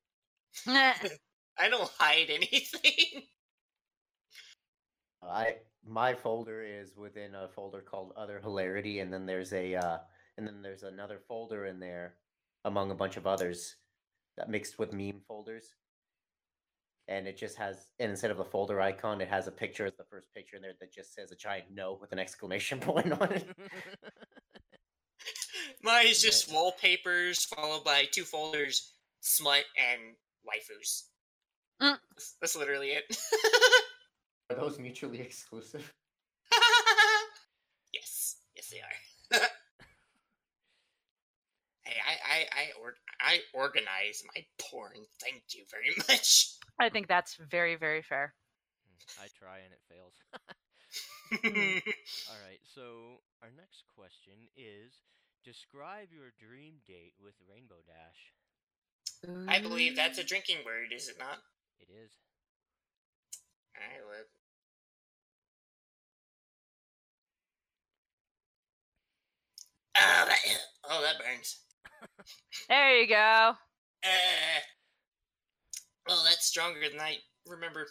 I don't hide anything. I my folder is within a folder called Other Hilarity, and then there's a uh, and then there's another folder in there among a bunch of others that mixed with meme folders. And it just has, and instead of a folder icon, it has a picture as the first picture in there that just says a giant no with an exclamation point on it. Mine is just wallpapers followed by two folders, smut and waifus. Mm. That's, that's literally it. Are those mutually exclusive? yes, yes they are. Hey, I I I, or- I organize my porn. Thank you very much. I think that's very, very fair. Hmm, I try and it fails. Hmm, All right, so our next question is describe your dream date with Rainbow Dash. I believe that's a drinking word, is it not? It is. I would. Oh, ah, that, oh, that burns. There you go. Uh, well, that's stronger than I remember.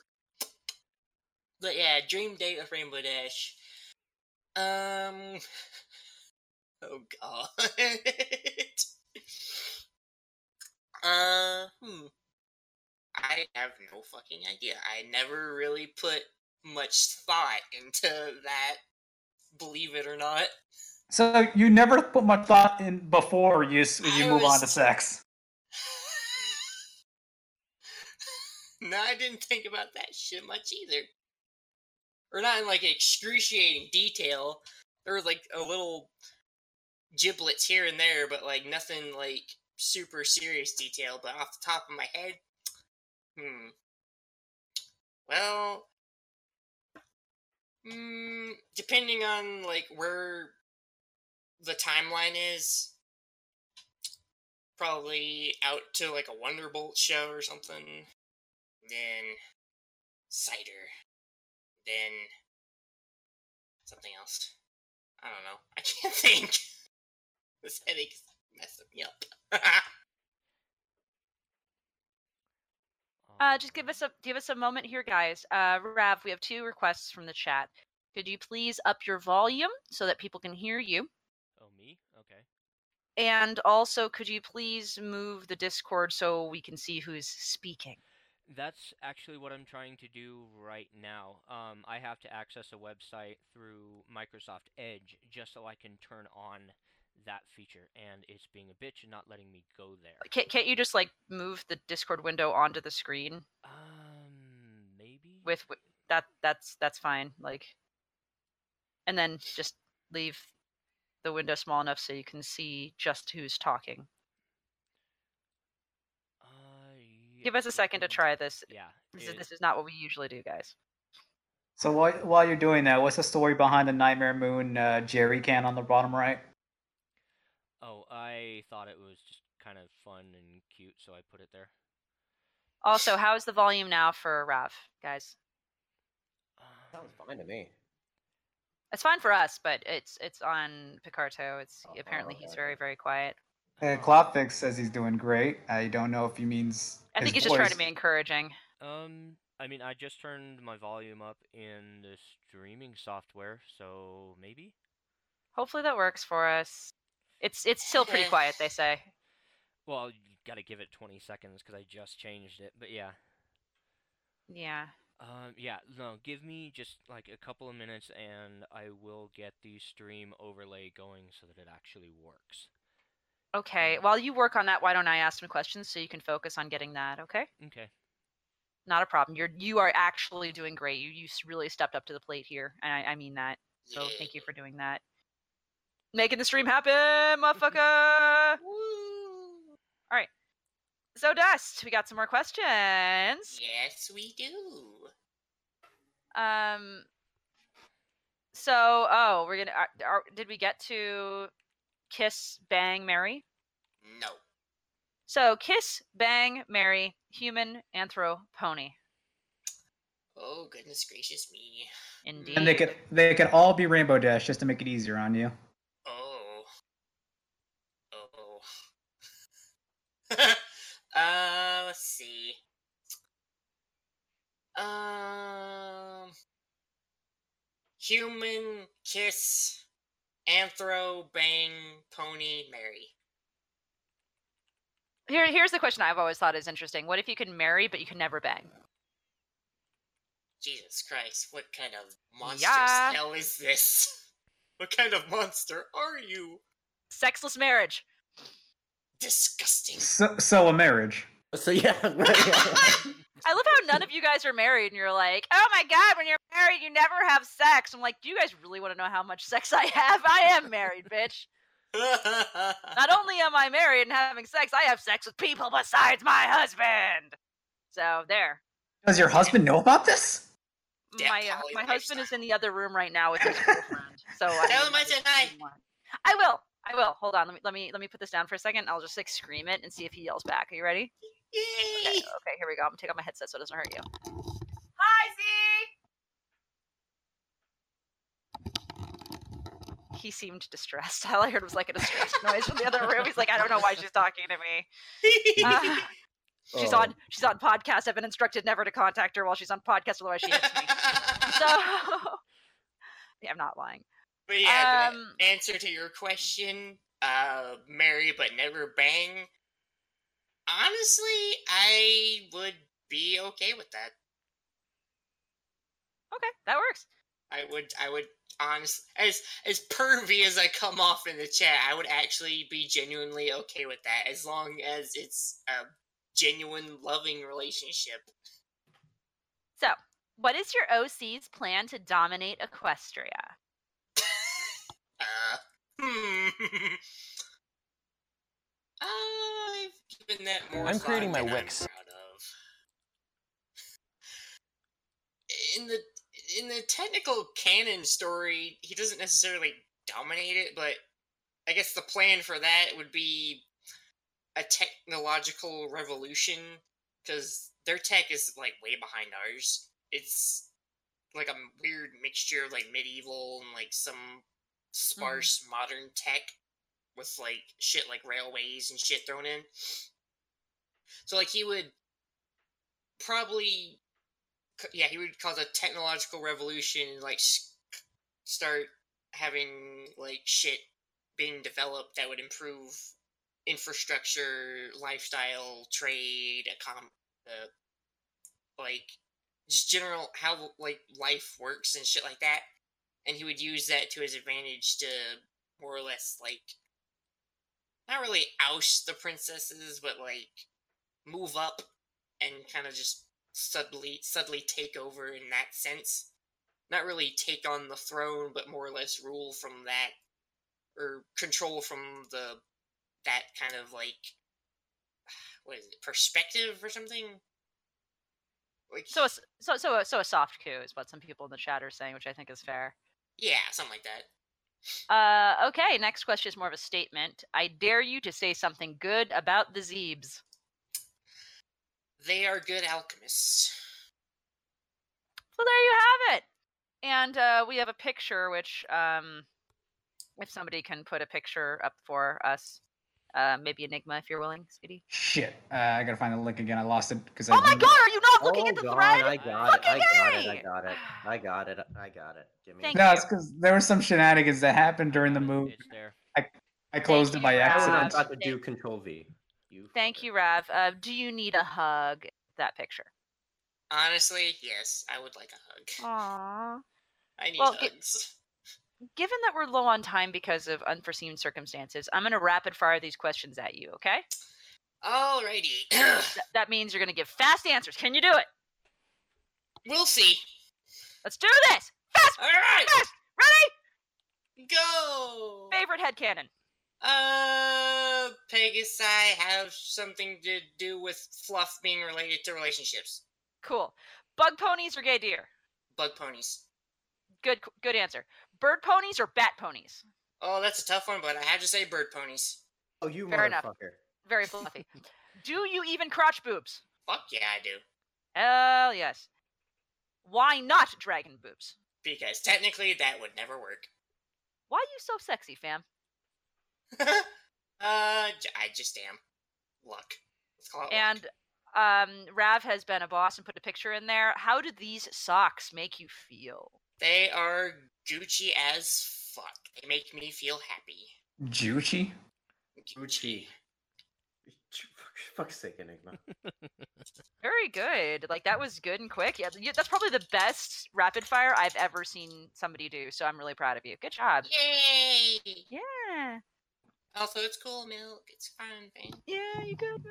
But yeah, dream date with Rainbow Dash. Um. Oh god. uh, hmm. I have no fucking idea. I never really put much thought into that. Believe it or not. So you never put much thought in before you you I move on to sex. no, I didn't think about that shit much either. Or not in like excruciating detail. There was like a little giblets here and there, but like nothing like super serious detail. But off the top of my head, hmm. Well, hmm, depending on like where the timeline is, probably out to like a Wonderbolt show or something. Then cider. Then something else. I don't know. I can't think. this headache's messing me up. Uh, just give us a give us a moment here, guys. Uh, Rav, we have two requests from the chat. Could you please up your volume so that people can hear you? Me? Okay. And also, could you please move the Discord so we can see who's speaking? That's actually what I'm trying to do right now. Um, I have to access a website through Microsoft Edge just so I can turn on that feature, and it's being a bitch and not letting me go there. Can't, can't you just like move the Discord window onto the screen Um, maybe. with wi- that? That's that's fine. Like, and then just leave the window small enough so you can see just who's talking. Uh, Give us a second to try this. Yeah. This is it- this is not what we usually do, guys. So while, while you're doing that, what's the story behind the Nightmare Moon uh, jerry can on the bottom right? Oh, I thought it was just kind of fun and cute, so I put it there. Also, how is the volume now for Rav, guys? Sounds fine to me. It's fine for us, but it's it's on Picarto. It's Oh, apparently he's very very quiet. Uh, Clopfix says he's doing great. I don't know if he means. I think his he's just trying to be encouraging. Um, I mean, I just turned my volume up in the streaming software, so maybe. Hopefully that works for us. It's it's still pretty quiet, they say. Well, you gotta give it 20 seconds because I just changed it. But yeah. Yeah. Um, yeah, no, give me just like a couple of minutes and I will get the stream overlay going so that it actually works. Okay. Yeah. While you work on that, why don't I ask some questions so you can focus on getting that? Okay. Okay. Not a problem. You're you are actually doing great. You you really stepped up to the plate here, and I, I mean that. So thank you for doing that. Making the stream happen, motherfucker. Woo! So Dust, we got some more questions. Yes, we do. Um. So, oh, we're gonna. Are, are, did we get to kiss, bang, marry? No. So, kiss, bang, marry, human, anthro, pony. Oh goodness gracious me. Indeed. And they could they could all be Rainbow Dash just to make it easier on you. Oh. Oh. uh, let's see. Um, human kiss, anthro bang pony Mary. Here, here's the question I've always thought is interesting. What if you could marry but you could never bang? Jesus Christ, what kind of monster Yeah. hell is this? What kind of monster are you? Sexless marriage. Disgusting. So, so a marriage. So yeah, I love how none of you guys are married and you're like, oh my god, when you're married, you never have sex. I'm like, do you guys really want to know how much sex I have? I am married, bitch. Not only am I married and having sex, I have sex with people besides my husband. So there. Does your husband know about this? Yeah, my uh, my husband is in the other room right now with his girlfriend. So Tell mean, him I said hi. I will. I will. Hold on. Let me let me let me put this down for a second. I'll just like scream it and see if he yells back. Are you ready? Yay! Okay, okay, here we go. I'm gonna take off my headset so it doesn't hurt you. Hi, Z. He seemed distressed. All I heard was like a distressed noise from the other room. He's like, I don't know why she's talking to me. Uh, she's Oh. on she's on podcast. I've been instructed never to contact her while she's on podcast, otherwise she hits me. So yeah, I'm not lying. But yeah, Um, the answer to your question, uh, marry but never bang. Honestly, I would be okay with that. Okay, that works. I would, I would honestly, as as pervy as I come off in the chat, I would actually be genuinely okay with that, as long as it's a genuine, loving relationship. So, what is your OC's plan to dominate Equestria? Hmm. I've given that more. I'm creating my Wix. In the in the technical canon story, he doesn't necessarily dominate it, but I guess the plan for that would be a technological revolution because their tech is like way behind ours. It's like a weird mixture of like medieval and like some sparse modern tech with like shit like railways and shit thrown in. So like he would probably yeah, he would cause a technological revolution and like start having like shit being developed that would improve infrastructure, lifestyle, trade, econ uh, like just general how like life works and shit like that. And he would use that to his advantage to more or less like not really oust the princesses, but like move up and kind of just subtly subtly take over in that sense. Not really take on the throne, but more or less rule from that or control from the that kind of like what is it perspective or something. Like So, a so, so, so a soft coup is what some people in the chat are saying, which I think is fair. Yeah, something like that. Uh, okay, next question is more of a statement. I dare you to say something good about the Zeebs. They are good alchemists. So there you have it. And uh, we have a picture, which, um, if somebody can put a picture up for us, uh, maybe Enigma, if you're willing, Speedy. Shit. Uh, I gotta find the link again. I lost it because Oh I. my God, are you not looking oh at the God, thread? I got it. I Fucking got it. I A! got it. I got it. I got it. Give me. Thank No, you. it's because there were some shenanigans that happened during the It's move. there. I closed Thank it by you, I was about to do Control V. You Thank you, Rav. Uh, do you need a hug? That picture. Honestly, yes, I would like a hug. Aww. I need Well, gi- hugs. Given that we're low on time because of unforeseen circumstances, I'm going to rapid fire these questions at you, okay? Alrighty. Th- that means you're going to give fast answers. Can you do it? we'll see. Let's do this! Fast! Alright, Fast! Ready? go! Favorite headcanon. Uh, Pegasi have something to do with fluff being related to relationships. Cool. Bug ponies or gay deer? Bug ponies. Good good answer. Bird ponies or bat ponies? Oh, that's a tough one, but I have to say bird ponies. Oh, you Fair enough. Very fluffy. do you even crotch boobs? Fuck yeah, I do. Hell yes. Why not dragon boobs? Because technically that would never work. Why are you so sexy, fam? uh, j- I just am. Luck. Let's call it luck. And um, Rav has been a boss and put a picture in there. How do these socks make you feel? They are Gucci as fuck. They make me feel happy. Gucci? Gucci. Fuck's sake, Enigma. Very good. Like that was good and quick. Yeah, that's probably the best rapid fire I've ever seen somebody do. So I'm really proud of you. Good job. Yay! Yeah. Also, it's cool milk. It's fun, man. Yeah, you good.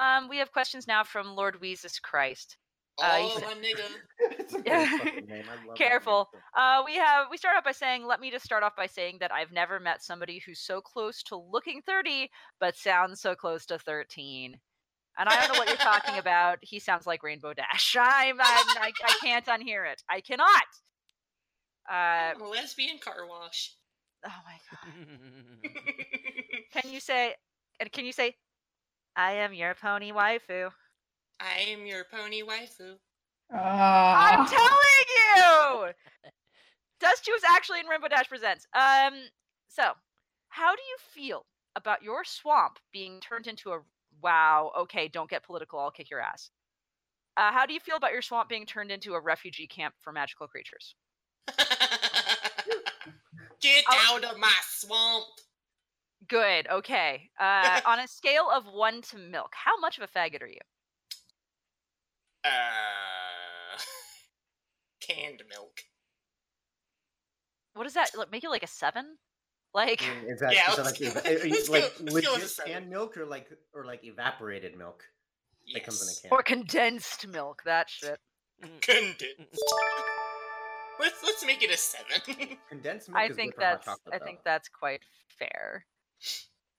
Um, we have questions now from Lord Weezus Christ. Uh, Oh, he's- my nigga. it's a great Yeah. fucking name. I love that name. Careful. Uh, we have we start off by saying, let me just start off by saying that I've never met somebody who's so close to looking 30 but sounds so close to 13. And I don't know what you're talking about. He sounds like Rainbow Dash. I'm, I'm I, I can't unhear it. I cannot. Uh, I'm a lesbian car wash. oh my god. Can you say? And can you say, I am your pony waifu? I am your pony waifu. I'm Ah. telling you. Dust was actually in Rainbow Dash Presents. Um, so how do you feel about your swamp being turned into a wow? Okay, don't get political. I'll kick your ass. Uh, how do you feel about your swamp being turned into a refugee camp for magical creatures? Get Oh. out of my swamp. Good. Okay. Uh, on a scale of one to milk, how much of a faggot are you? Uh, canned milk. What does that like, make you like a seven? Like, Mm, Is that, Yeah, is that like, eva- are let's like let's go legit a seven. canned milk or like or like evaporated milk that comes in a can? or condensed milk? That shit. Condensed. Let's let's make it a seven. Condensed milk I is think good for hot that's chocolate, I though. think that's quite fair.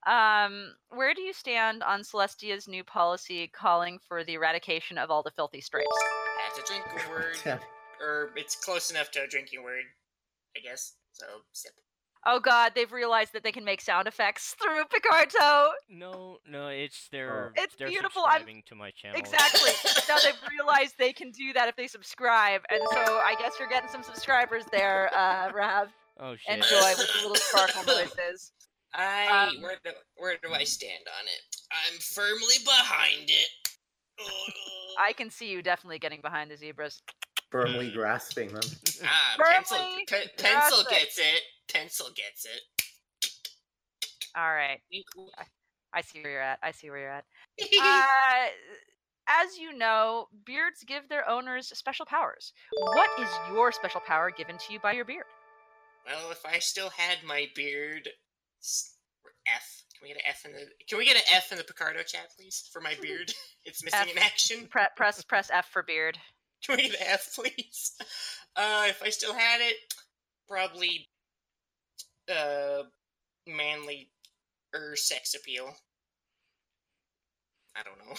Um, where do you stand on Celestia's new policy calling for the eradication of all the filthy stripes? That's a drinking word, or it's close enough to a drinking word, I guess. So sip. Oh god, they've realized that they can make sound effects through Picarto. No, no, it's their. It's they're beautiful, I'm- subscribing to my channel. Exactly. now they've realized they can do that if they subscribe, and so I guess you're getting some subscribers there, uh, Rav. Oh shit. Enjoy with the little sparkle noises. I Um, where do where do I stand on it? I'm firmly behind it. I can see you definitely getting behind the zebras. firmly grasping them. ah, Firmly pencil, pe- pencil gets it. Pencil gets it. All right. Wink, I see where you're at. I see where you're at. Uh, as you know, beards give their owners special powers. What is your special power given to you by your beard? well, if I still had my beard, s- F. Can we get an F in the? Can we get an F in the Picarto chat, please, for my beard? It's missing F. in action. Pre- press press F for beard. Can we get an F, please? Uh, if I still had it, probably uh, manly er sex appeal. I don't know.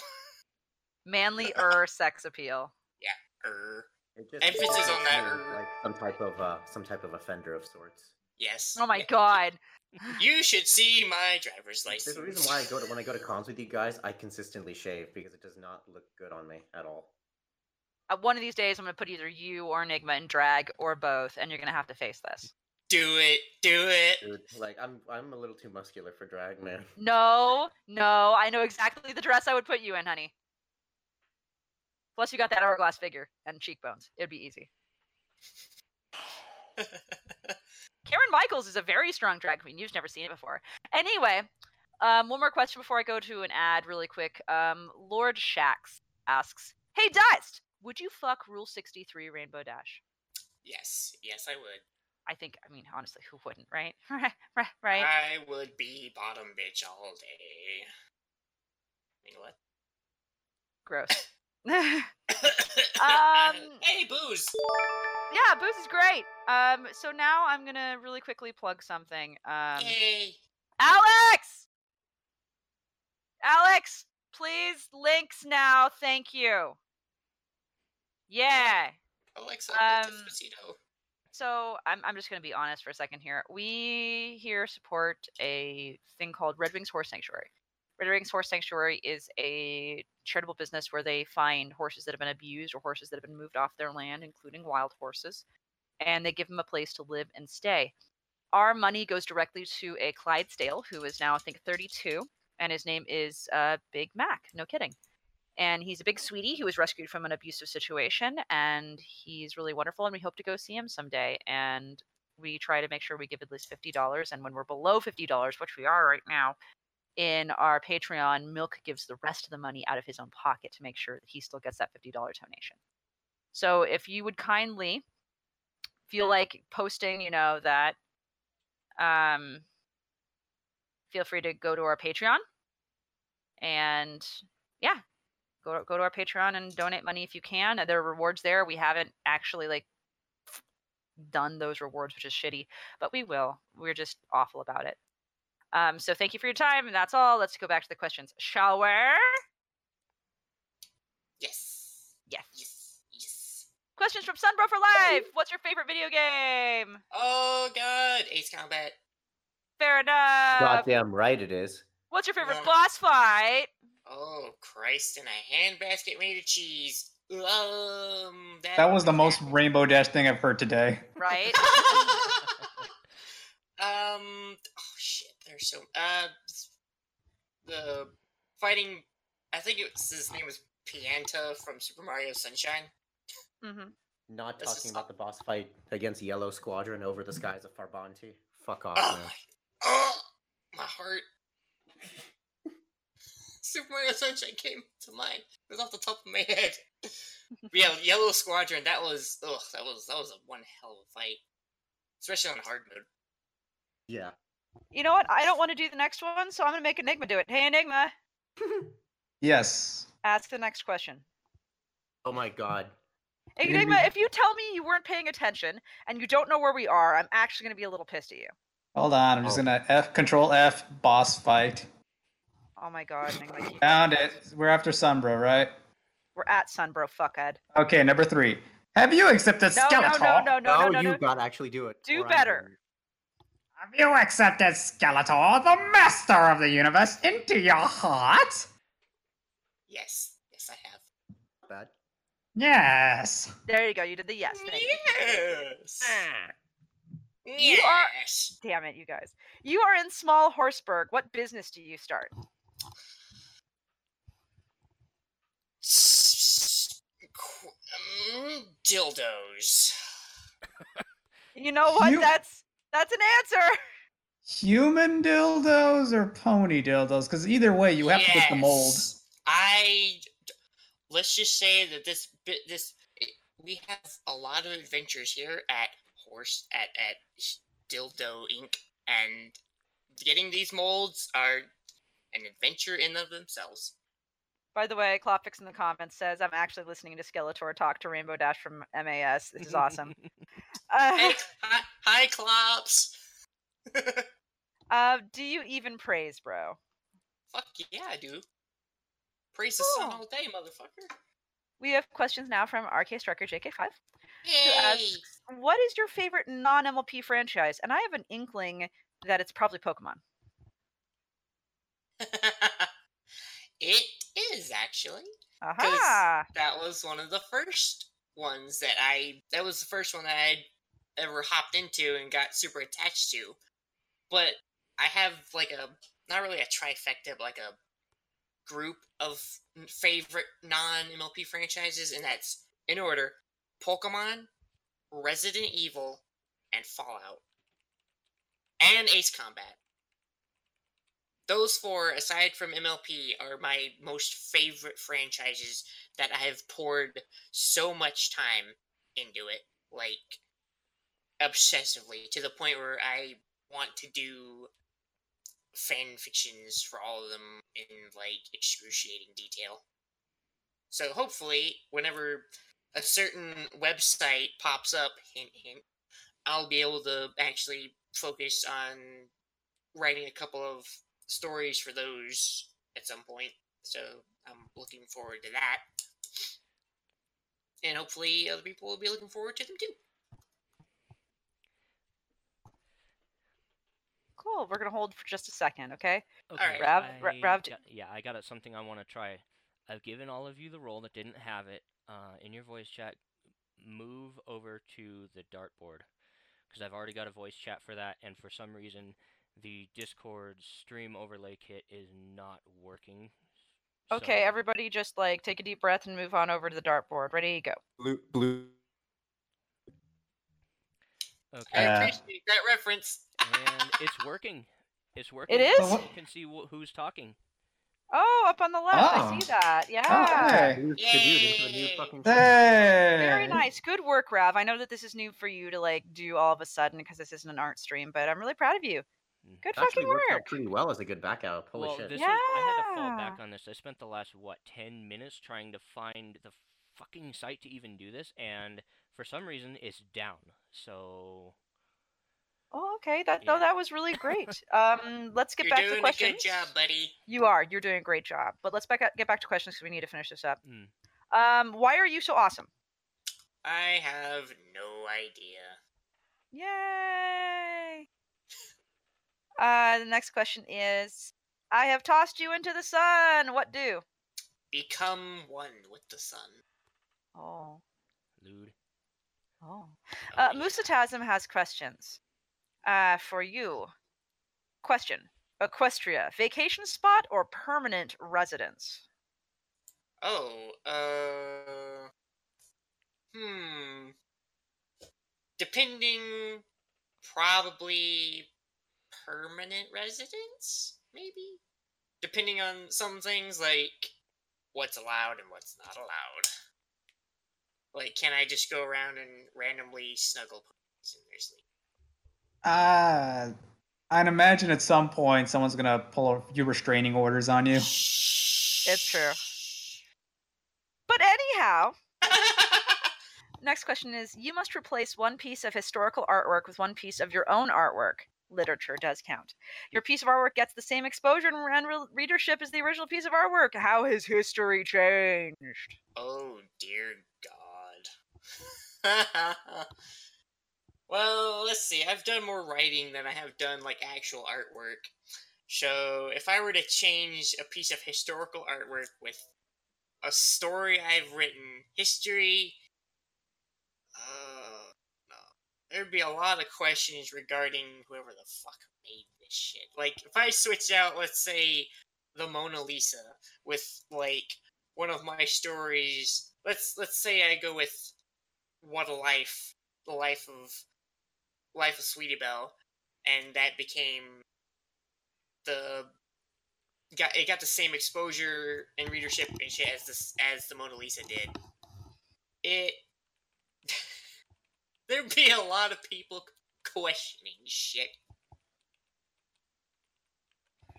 Manly er sex appeal. Yeah, er. It just Emphasis on that, means, er. Like some type of uh, some type of offender of sorts. Yes. Oh my Yeah. god. You should see my driver's license. There's license. a reason why I go to when I go to cons with you guys, I consistently shave because it does not look good on me at all. Uh, one of these days, I'm gonna put either you or Enigma in drag or both, and you're gonna have to face this. Do it. Do it. Dude, like I'm I'm a little too muscular for drag, man. No, no, I know exactly the dress I would put you in, honey. Plus, you got that hourglass figure and cheekbones. It'd be easy. Karen Michaels is a very strong drag queen. You've never seen it before. Anyway, um, one more question before I go to an ad, really quick. Um, Lord Shax asks, "Hey Dust, would you fuck Rule 63 Rainbow Dash?" yes. Yes, I would. I think. I mean, honestly, who wouldn't, right? right, right, right. I would be bottom bitch all day. You know what? Gross. um. Hey, booze. yeah, booze is great. Um, so now I'm gonna really quickly plug something. Um, Yay. Alex, Alex, please links now. Thank you. Yeah. Alexa, Um, So I'm I'm just gonna be honest for a second here. We here support a thing called Red Wings Horse Sanctuary. Red Wings Horse Sanctuary is a charitable business where they find horses that have been abused or horses that have been moved off their land, including wild horses, and they give them a place to live and stay. Our money goes directly to a Clydesdale who is now I think 32, and his name is uh, Big Mac. No kidding. And he's a big sweetie who was rescued from an abusive situation, and he's really wonderful. And we hope to go see him someday. And we try to make sure we give at least fifty dollars. And when we're below fifty dollars, which we are right now, in our Patreon, Milk gives the rest of the money out of his own pocket to make sure that he still gets that fifty dollar donation. So if you would kindly feel like posting, you know that, um, feel free to go to our Patreon, and yeah, go go to our Patreon and donate money if you can. There are rewards there. We haven't actually like done those rewards, which is shitty, but we will. We're just awful about it. Um, so thank you for your time, and that's all. Let's go back to the questions, shall we? Yes. Yes. Yes. Yes. Questions from Sunbro for Life. What's your favorite video game? Oh God, Ace Combat. Fair enough. Goddamn right it is. What's your favorite Yeah. boss fight? Oh Christ! In a handbasket made of cheese. Um, that, That was the most Rainbow Dash thing I've heard today. Right? um. Shit! There's so uh the fighting. I think it was, his name was Pianta from Super Mario Sunshine. hmm Not This talking not- about the boss fight against Yellow Squadron over the skies of Farbanti. Fuck off, Oh man. my! Oh, my heart. Super Mario Sunshine came to mind. It was off the top of my head. But yeah, Yellow Squadron. That was ugh. That was that was a one hell of a fight, especially on hard mode. Yeah. You know what? I don't want to do the next one, so I'm gonna make Enigma do it. Hey, Enigma, Yes. ask the next question. Oh my god. Maybe- Enigma, if you tell me you weren't paying attention and you don't know where we are, I'm actually gonna be a little pissed at you. Hold on. I'm just Oh. gonna F Control F boss fight. Oh my god, Enigma, you- Found it. We're after Sunbro, right? we're at Sunbro, fuckhead. Okay, number three. Have you accepted No, no, Skeletor? no, no, no, no, no, you no. gotta actually do it. Do or I'm better. Going- Have you accepted Skeletor, the master of the universe, into your heart? Yes, yes, I have. Bad. Yes. There you go. You did the yes. Thank you. Yes. You are- Yes. Damn it, you guys. You are in Small Horseburg. What business do you start? Um, dildos. You know what? You- That's that's an answer. Human dildos or pony dildos? Because either way, you have to get the mold. Yes. I let's just say that this bit this we have a lot of adventures here at Horse at at Dildo Inc. and getting these molds are an adventure in of themselves. By the way, Klopfix in the comments says I'm actually listening to Skeletor talk to Rainbow Dash from MAS. This is awesome. Uh, Hey, hi, hi, Clops. Uh, do you even praise, bro? Fuck yeah, I do. Praise the sun all day, motherfucker. We have questions now from RK Striker JK5. who Yay! asks, What is your favorite non MLP franchise? And I have an inkling that it's probably Pokemon. it is actually. Aha! That was one of the first ones that I. That was the first one that I ever hopped into and got super attached to. But I have like a not really a trifecta, but like a group of favorite non MLP franchises, and that's in order: Pokemon, Resident Evil, and Fallout, and Ace Combat. Those four, aside from MLP, are my most favorite franchises that I have poured so much time into it, like obsessively, to the point where I want to do fan fictions for all of them in like excruciating detail. So hopefully, whenever a certain website pops up, hint hint, I'll be able to actually focus on writing a couple of stories for those at some point. So I'm looking forward to that. And hopefully other people will be looking forward to them too. Cool. We're going to hold for just a second, okay? Okay, Alright. Rav- I Rav, d- got- yeah, I got something I want to try. I've given all of you the role that didn't have it uh, in your voice chat. Move over to the dartboard because I've already got a voice chat for that, and for some reason, the Discord stream overlay kit is not working. Okay, so- everybody just like take a deep breath and move on over to the dartboard. Ready, go. Blue, blue. Okay, I Uh, appreciate that reference. and it's working. It's working. is? So what- You can see wh- who's talking. Oh, up on the left. I Oh. see that. Yeah. Okay. Introduced the dude into a new Yay. Hey. Very nice. Good work, Rav. I know that this is new for you to like do all of a sudden because this isn't an art stream, but I'm really proud of you. Good Actually fucking worked out pretty well as a good backup. Holy well, shit. this was, I had to fall back on this. I spent the last what ten minutes trying to find the fucking site to even do this, and for some reason it's down. So Oh, okay. That Yeah. no, that was really great. um, let's get You're back doing to a questions. good job, buddy. You are. You're doing a great job. But let's back up, get back to questions because we need to finish this up. mm, Um, why are you so awesome? I have no idea. Yay! Uh, the next question is, I have tossed you into the sun. What do? Become one with the sun. Oh, Oh, lewd. oh. Uh, yeah. Musatasm has questions. Uh, for you. Question: Equestria, vacation spot or permanent residence? Oh, uh. Hmm. Depending. Probably. Permanent residence? Maybe? Depending on some things like what's allowed and what's not allowed. Like, can I just go around and randomly snuggle ponies in their sleep? Uh, I'd imagine at some point someone's gonna pull a few restraining orders on you. It's true. But anyhow, next question is: You must replace one piece of historical artwork with one piece of your own artwork. Literature does count. Your piece of artwork gets the same exposure and re- readership as the original piece of artwork. How has history changed? Oh dear God. well, let's see. I've done more writing than I have done like actual artwork. So if I were to change a piece of historical artwork with a story I've written, history, uh, there'd be a lot of questions regarding whoever the fuck made this shit. Like if I switch out, let's say, the Mona Lisa with like one of my stories let's let's say I go with What a Life, the life of life of Sweetie Belle, and that became the got it got the same exposure and readership and shit as this as the Mona Lisa did. It there'd be a lot of people questioning shit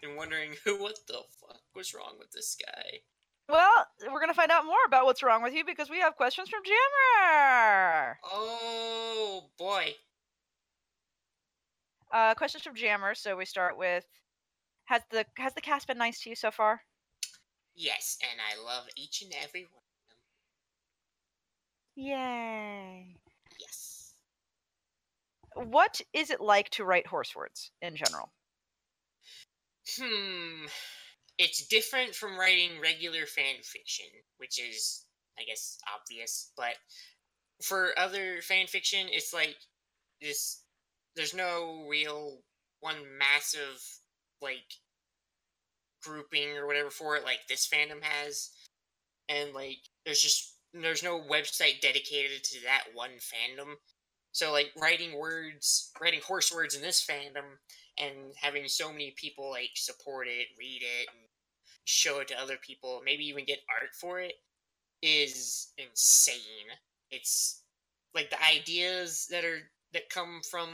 and wondering who what the fuck was wrong with this guy. Well, we're gonna find out more about what's wrong with you because we have questions from Jammer. Oh boy. Uh, questions from Jammer. So we start with: Has the has the cast been nice to you so far? Yes, and I love each and every one of them. Yay! What is it like to write horse words in general? Hmm. It's different from writing regular fan fiction, which is, I guess, obvious. But for other fan fiction, it's like this. There's no real one massive like grouping or whatever for it, like this fandom has, and like there's just there's no website dedicated to that one fandom. So like writing words, writing horse words in this fandom, and having so many people like support it, read it, and show it to other people, maybe even get art for it, is insane. It's like the ideas that are that come from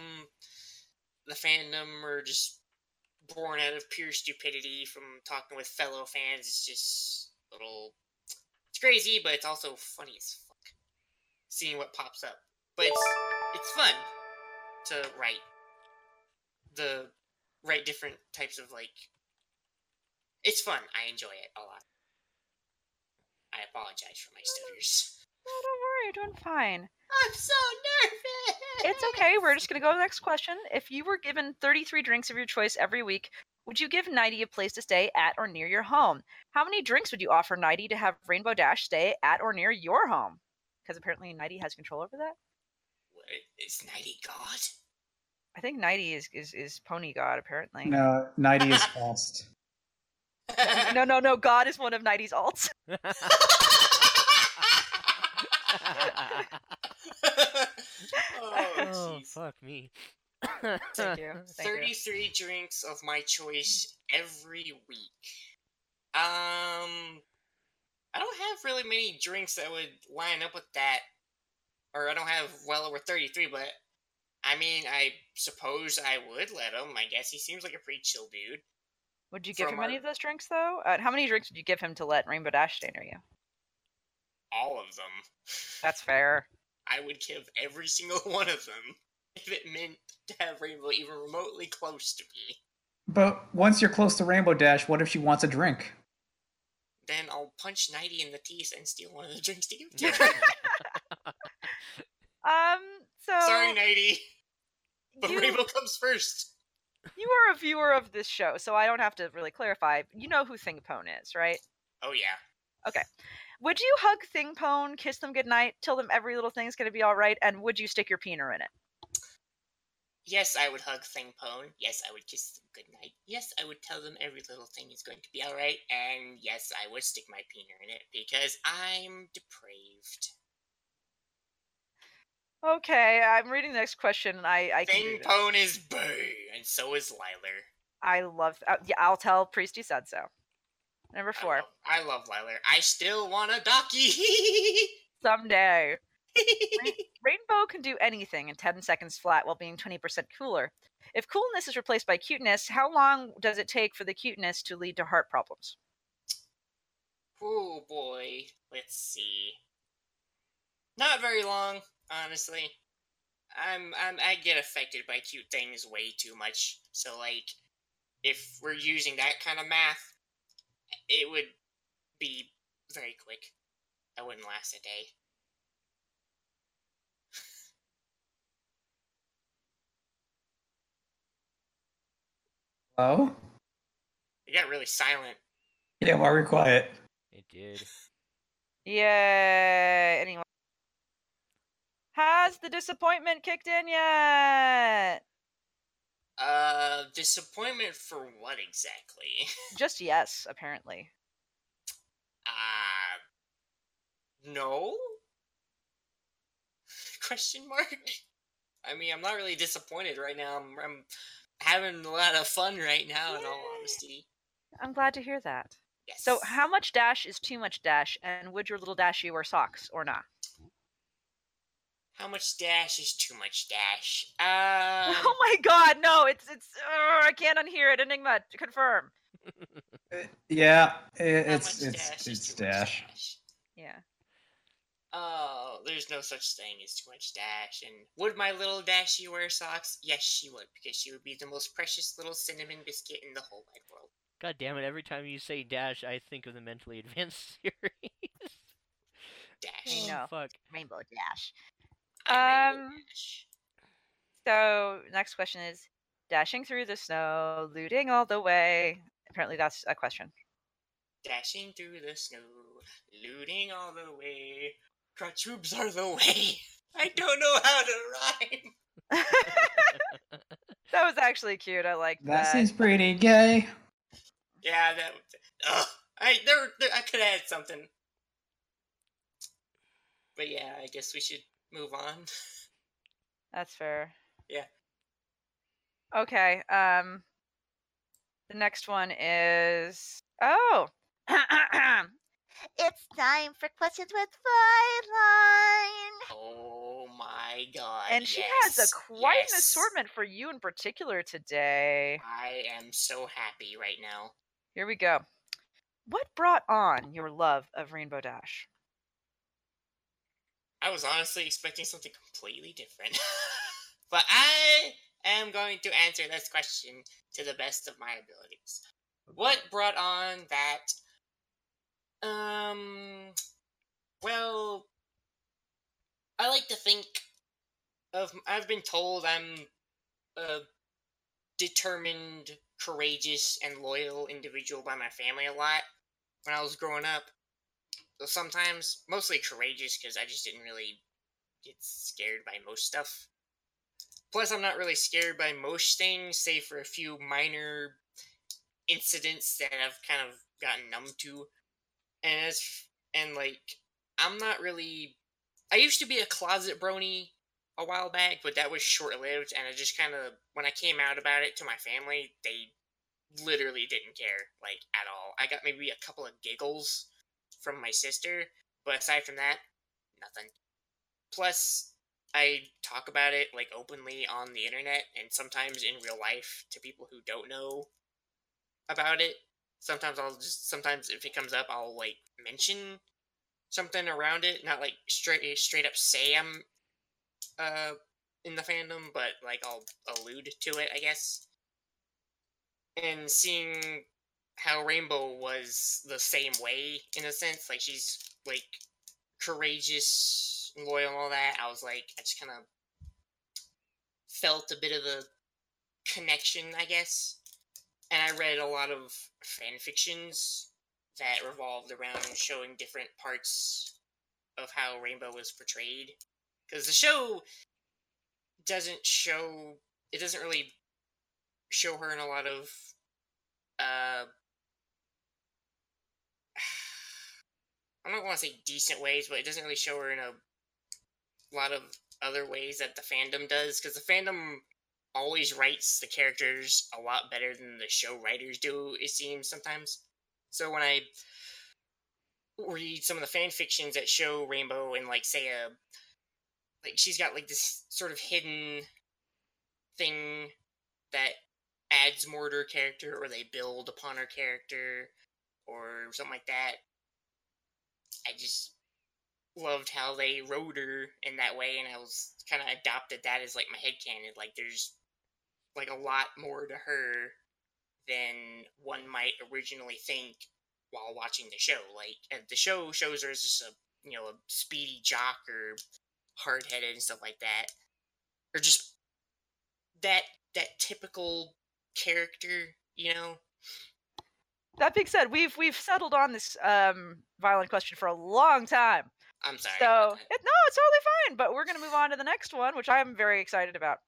the fandom are just born out of pure stupidity from talking with fellow fans. It's just a little. It's crazy, but it's also funny as fuck. Seeing what pops up, but it's fun to write the write different types of like. It's fun. I enjoy it a lot. I apologize for my stutters. No, don't worry, you're doing fine. I'm so nervous. It's okay. We're just gonna go to the next question. If you were given 33 drinks of your choice every week, would you give Nighty a place to stay at or near your home? How many drinks would you offer Nighty to have Rainbow Dash stay at or near your home? Because apparently Nighty has control over that. Wait, Is Nighty God? I think Nighty is, is is Pony God apparently. No, 90 is fast. no, no, no. God is one of Nighty's alts. oh, oh, fuck me. Thank you. Thank you. 33 drinks of my choice every week. Um, I don't have really many drinks that would line up with that. Or I don't have well over 33, but I mean, I suppose I would let him. I guess he seems like a pretty chill dude. Would you give From him any of those drinks though? Uh, how many drinks would you give him to let Rainbow Dash stay near you? All of them. That's fair. I would give every single one of them if it meant to have Rainbow even remotely close to me. But once you're close to Rainbow Dash, what if she wants a drink? Then I'll punch Nighty in the teeth and steal one of the drinks to give to her. Um. So Sorry, Nighty, but you, Rainbow comes first. you are a viewer of this show, so I don't have to really clarify. You know who Thingpone is, right? Oh yeah. Okay. Would you hug Thingpone, kiss them goodnight, tell them every little thing's gonna be all right, and would you stick your peener in it? Yes, I would hug Thingpone. Yes, I would kiss them goodnight. Yes, I would tell them every little thing is going to be alright. And yes, I would stick my peener in it because I'm depraved. Okay, I'm reading the next question, and I I this. Thingpone is bay, and so is Liler. I love. Uh, yeah, I'll tell Priest you said so. Number I four. love, I love Liler. I still want a docky. Someday. Rainbow can do anything in 10 seconds flat while being 20% cooler. If coolness is replaced by cuteness, how long does it take for the cuteness to lead to heart problems? oh boy, let's see. Not very long, honestly. I'm, I'm I get affected by cute things way too much. So like, if we're using that kind of math, it would be very quick. That wouldn't last a day. Hello? It got really silent. Yeah, why are we quiet? It did. Yay! Anyone? Has the disappointment kicked in yet? Uh, disappointment for what exactly? Just yes, apparently. Uh, no? Question mark? I mean, I'm not really disappointed right now. I'm, I'm having a lot of fun right now, in all honesty. I'm glad to hear that. Yes. So, how much dash is too much dash, and would your little dashie wear socks or not? How much dash is too much dash? Um, oh my god, no! It's it's. Uh, I can't unhear it. Enigma, confirm. Yeah, i- how it's much it's dash it's Dash. dash? Yeah. Oh, there's no such thing as too much dash. And would my little dashy wear socks? Yes, she would, because she would be the most precious little cinnamon biscuit in the whole wide world. God damn it! Every time you say Dash, I think of the mentally advanced series. Dash. I know. Fuck. Rainbow Dash. And Rainbow Um, So next question is dashing through the snow, looting all the way. Apparently that's a question. Dashing through the snow, looting all the way. Crotubes are the way. I don't know how to rhyme. that was actually cute. I like That that. seems pretty gay. Yeah, that. Ugh, I there, there I could add something. But yeah, I guess we should move on. That's fair. Yeah. Okay. Um the next one is oh It's time for questions with Flyline. Oh my god. And she has a quite an assortment for you in particular today. I am so happy right now. Here we go. What brought on your love of Rainbow Dash? I was honestly expecting something completely different. but I am going to answer this question to the best of my abilities. What brought on that? Um. Well, I like to think of. I've been told I'm a determined, courageous, and loyal individual by my family a lot when I was growing up. So sometimes, mostly courageous because I just didn't really get scared by most stuff. Plus, I'm not really scared by most things, save for a few minor incidents that I've kind of gotten numb to. And as and like, I'm not really. I used to be a closet brony a while back, but that was short lived, and I just kind of when I came out about it to my family, they literally didn't care like at all. I got maybe a couple of giggles from my sister, but aside from that, nothing. Plus, I talk about it like openly on the internet and sometimes in real life to people who don't know about it. Sometimes I'll just sometimes if it comes up, I'll like mention something around it, not like straight straight up say I'm uh in the fandom, but like I'll allude to it, I guess. And seeing how Rainbow was the same way in a sense, like she's like courageous, loyal, and all that. I was like, I just kind of felt a bit of a connection, I guess. And I read a lot of fan fictions that revolved around showing different parts of how Rainbow was portrayed. Because the show doesn't show, it doesn't really show her in a lot of uh I don't want to say decent ways, but it doesn't really show her in a lot of other ways that the fandom does. Because the fandom always writes the characters a lot better than the show writers do, it seems sometimes. So when I read some of the fan fictions that show Rainbow and like, say, a. Like, she's got, like, this sort of hidden thing that adds more to her character, or they build upon her character, or something like that. I just loved how they wrote her in that way, and I was kind of adopted that as like my head headcanon. Like, there's like a lot more to her than one might originally think while watching the show. Like, uh, the show shows her as just a you know a speedy jock or hard headed and stuff like that, or just that that typical character, you know. That being said, we've we've settled on this um violent question for a long time. I'm sorry. So it, no, it's totally fine. But we're gonna move on to the next one, which I'm very excited about.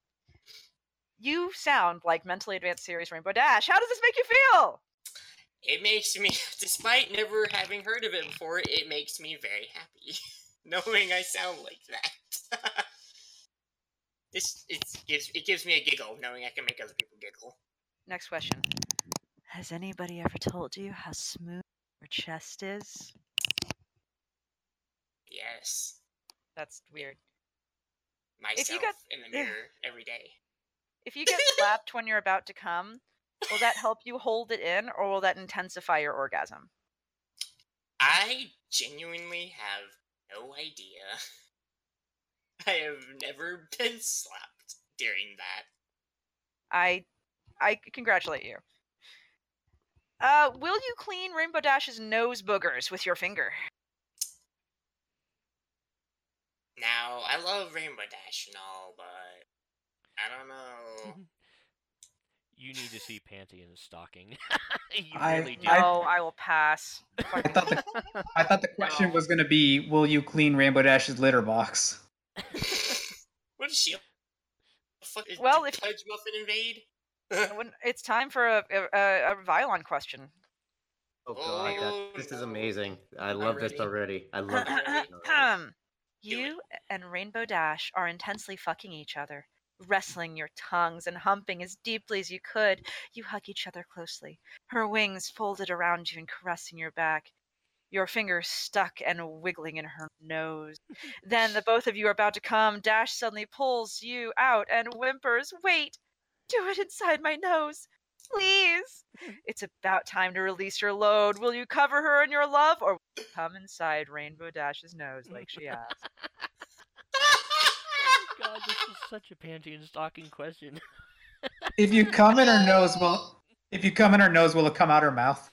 You sound like mentally advanced series Rainbow Dash. How does this make you feel? It makes me, despite never having heard of it before, it makes me very happy knowing I sound like that. this it gives it gives me a giggle knowing I can make other people giggle. Next question. Has anybody ever told you how smooth your chest is? Yes, That's weird. myself you got- in the mirror every day. If you get slapped when you're about to come, will that help you hold it in or will that intensify your orgasm? I genuinely have no idea. I have never been slapped during that. I I congratulate you. Uh, will you clean Rainbow Dash's nose boogers with your finger? Now, I love Rainbow Dash and all, but I don't know. You need to see Panty in a stocking. you I- really do. I- No, I will pass. I thought the, I thought the question was going to be, will you clean Rainbow Dash's litter box? what is she? Fuck, is- Well, if- Pudge Muffin invade? When- it's time for a a, a, a Vylon question. Oh god, that, oh, this is Oh, amazing. I I'm love this already. I love it. Alright. you and Rainbow Dash are intensely fucking each other, wrestling your tongues and humping as deeply as you could. You hug each other closely, her wings folded around you and caressing your back. Your fingers stuck and wiggling in her nose. then the both of you are about to come. Dash suddenly pulls you out and whimpers, Wait, do it inside my nose. Please. Mm-hmm. It's about time to release your load. Will you cover her in your love or will you come inside Rainbow Dash's nose like she asked? Oh God, this is such a Panty and stocking question. If you come in her nose, will if you come in her nose, will it come out her mouth?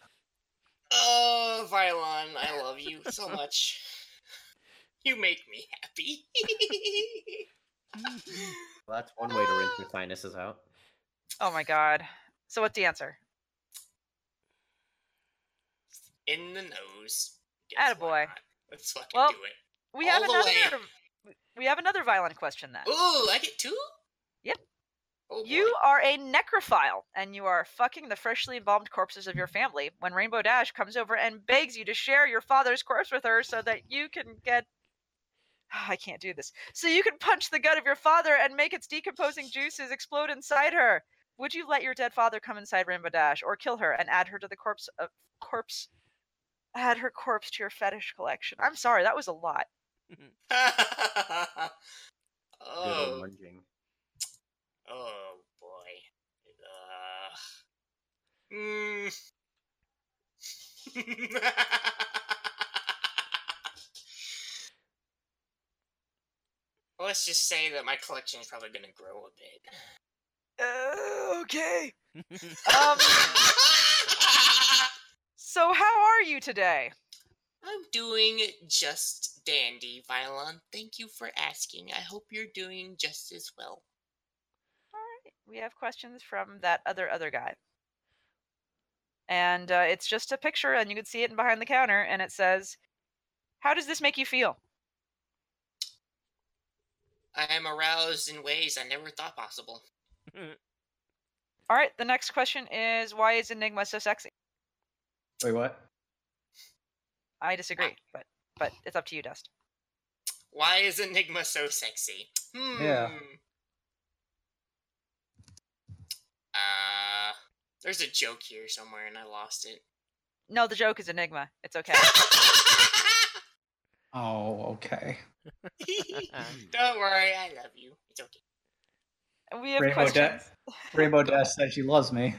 Oh, Vylon, I love you so much. You make me happy. Well, that's one way to rinse your sinuses out. Oh my god. So what's the answer? In the nose. Guess Attaboy. Let's fucking Well, do it. We have All way. another we have another violent question then. Ooh, I get two? Yep. Oh, You are a necrophile, and you are fucking the freshly embalmed corpses of your family when Rainbow Dash comes over and begs you to share your father's corpse with her so that you can get. I can't do this. So you can punch the gut of your father and make its decomposing juices explode inside her. Would you let your dead father come inside Rainbow Dash, or kill her and add her to the corpse of corpse? Add her corpse to your fetish collection. I'm sorry, that was a lot. Oh, old oh boy. Uh, mm. Let's just say that my collection is probably going to grow a bit. Uh, okay. Um. So how are you today? I'm doing just dandy, Violon. Thank you for asking. I hope you're doing just as well. All right. We have questions from that other other guy. And uh, it's just a picture, and you can see it behind the counter, and it says, "How does this make you feel?" I am aroused in ways I never thought possible. All right. The next question is, "Why is Enigma so sexy?" Wait, what? I disagree, but but it's up to you, Dust. Why is Enigma so sexy? Hmm. Yeah. Uh, there's a joke here somewhere and I lost it. No, the joke is Enigma. It's okay. Oh, okay. Don't worry, I love you. It's okay. We have Rainbow, questions. Da- Rainbow Dash said she loves me.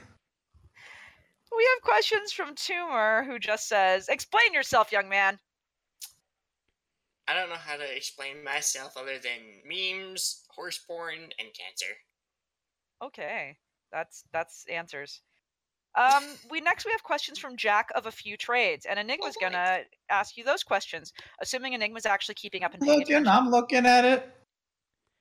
We have questions from Tumor, who just says, "Explain yourself, young man." I don't know how to explain myself other than memes, horse porn, and cancer. Okay, that's that's answers. Um, we next we have questions from Jack of a few trades, and Enigma's boy. gonna ask you those questions, assuming Enigma's actually keeping up and paying looking, attention. I'm looking at it.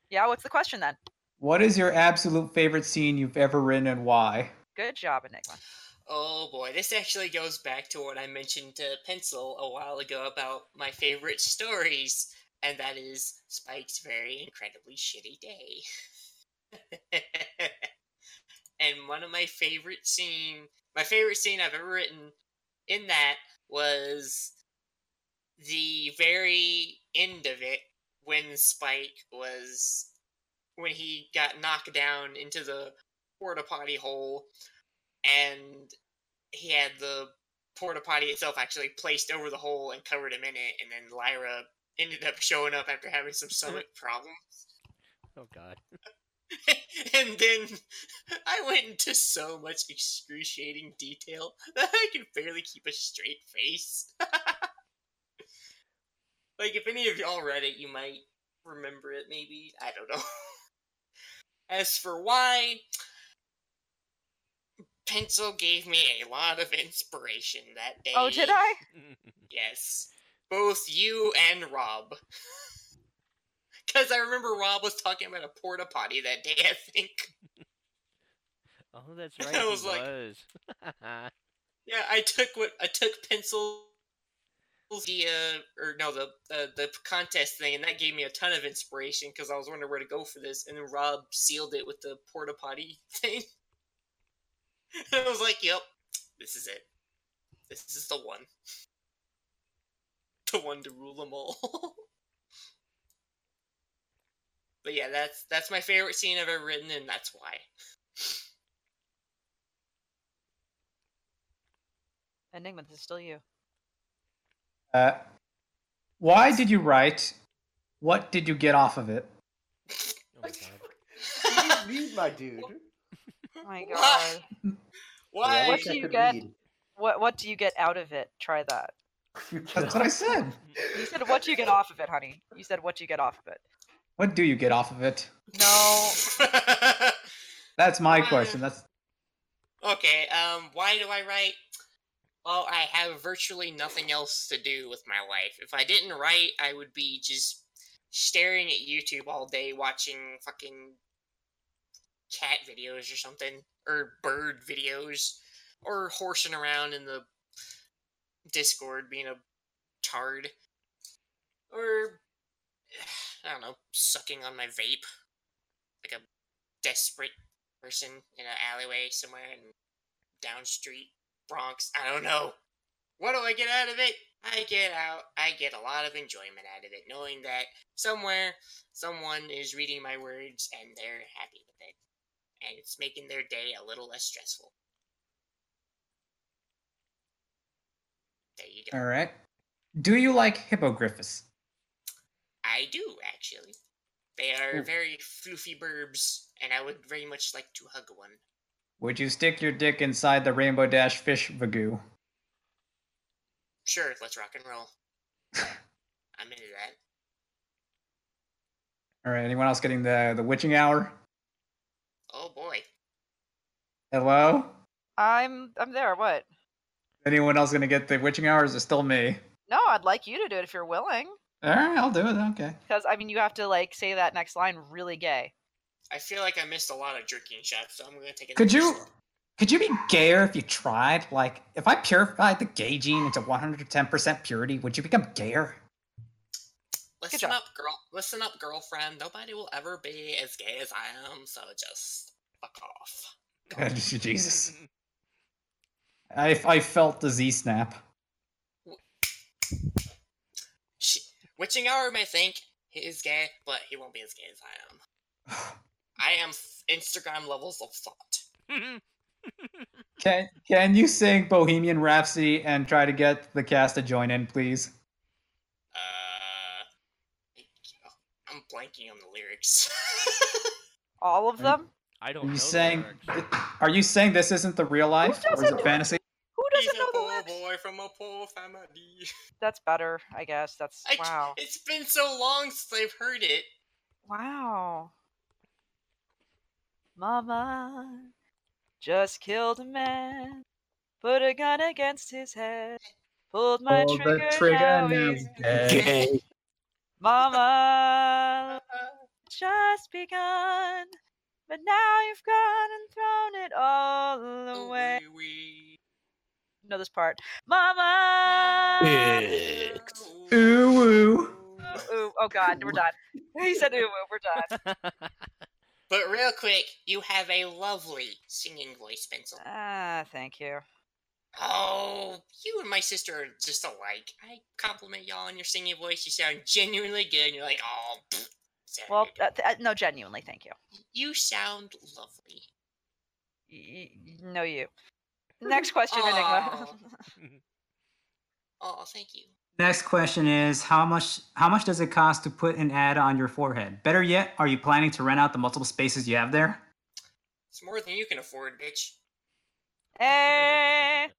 Yeah, what's the question then? What is your absolute favorite scene you've ever written and why? Good job, Enigma. Oh boy, this actually goes back to what I mentioned to Pencil a while ago about my favorite stories, and that is Spike's very incredibly shitty day. and one of my favorite scene, my favorite scene I've ever written in that was the very end of it when Spike was when he got knocked down into the porta potty hole and he had the porta potty itself actually placed over the hole and covered him in it and then Lyra ended up showing up after having some stomach problems oh God. and then I went into so much excruciating detail that I could barely keep a straight face. like if any of y'all read it, you might remember it. Maybe I don't know. As for why, pencil gave me a lot of inspiration that day. Oh, did I? Yes, both you and Rob. Because I remember Rob was talking about a porta potty that day. I think. oh, that's I right. he was like- was. Yeah, I took what I took pencil the or no the uh, the contest thing, and that gave me a ton of inspiration because I was wondering where to go for this, and then Rob sealed it with the porta potty thing. and I was like, "Yep, this is it. This is the one, the one to rule them all." but yeah, that's that's my favorite scene I've ever written, and that's why. Enigma, this is still you. Uh, why did you write? What did you get off of it? Oh my god. Read, my dude. Oh my god. Why? What do you get? read. What what do you get out of it? Try that. That's what I said. You said what do you get off of it, honey? You said what do you get off of it? What do you get off of it? No. That's my Why? question. That's Okay, um, why do I write? Well, I have virtually nothing else to do with my life. If I didn't write, I would be just staring at YouTube all day watching fucking cat videos or something, or bird videos, or horsing around in the Discord being a tard, or I don't know, sucking on my vape like a desperate person in an alleyway somewhere in down street Bronx. I don't know. What do I get out of it? I get out I get a lot of enjoyment out of it, knowing that somewhere someone is reading my words and they're happy with it. And it's making their day a little less stressful. There you go. all right. Do you like hippogriffs? I do actually. They are Ooh. very floofy burbs, and I would very much like to hug one. Would you stick your dick inside the Rainbow Dash fish vagoo? Sure, let's rock and roll. I'm into that. All right. Anyone else getting the the witching hour? Oh boy. Hello. I'm I'm there. What? Anyone else gonna get the witching hour? Or is it still me? No, I'd like you to do it if you're willing. All right, I'll do it. Okay. Because I mean, you have to like say that next line really gay. I feel like I missed a lot of drinking shots, so I'm gonna take a Could you could you be gayer if you tried? Like, if I purified the gay gene into 110% purity, would you become gayer? Listen up, girl. Listen up, girlfriend. Nobody will ever be as gay as I am, so just fuck off. Jesus. I, I felt the Z snap. Sh- Witching hour may think he is gay, but he won't be as gay as I am. I am Instagram levels of thought. Can can you sing Bohemian Rhapsody and try to get the cast to join in, please? Uh, I'm blanking on the lyrics. All of them? I don't Are you the saying lyrics. are you saying this isn't the real life? Or is doesn't it fantasy? Who He's doesn't know a the poor lyrics? boy from a poor family. That's better, I guess. That's I c- wow. It's been so long since I've heard it. Wow. Mama just killed a man, put a gun against his head, pulled my Pulled the trigger, trigger, now now he's he's dead. Mama just begun, but now you've gone and thrown it all away. Oh, wee Know this part, Mama. wee. Ooh woo. Ooh, oh God, we're done. He said, "Ooh, we're done." But real quick, you have a lovely singing voice, Pencil. Ah, thank you. Oh, you and my sister are just alike. I compliment y'all on your singing voice. You sound genuinely good. And you're like, oh, pfft, Well, uh, th- uh, no, genuinely, thank you. you sound lovely. Y- y- no, you. Next question, Enigma. Oh, thank you. Next question is how much how much does it cost to put an ad on your forehead? Better yet, are you planning to rent out the multiple spaces you have there? It's more than you can afford, bitch. Eh. hey,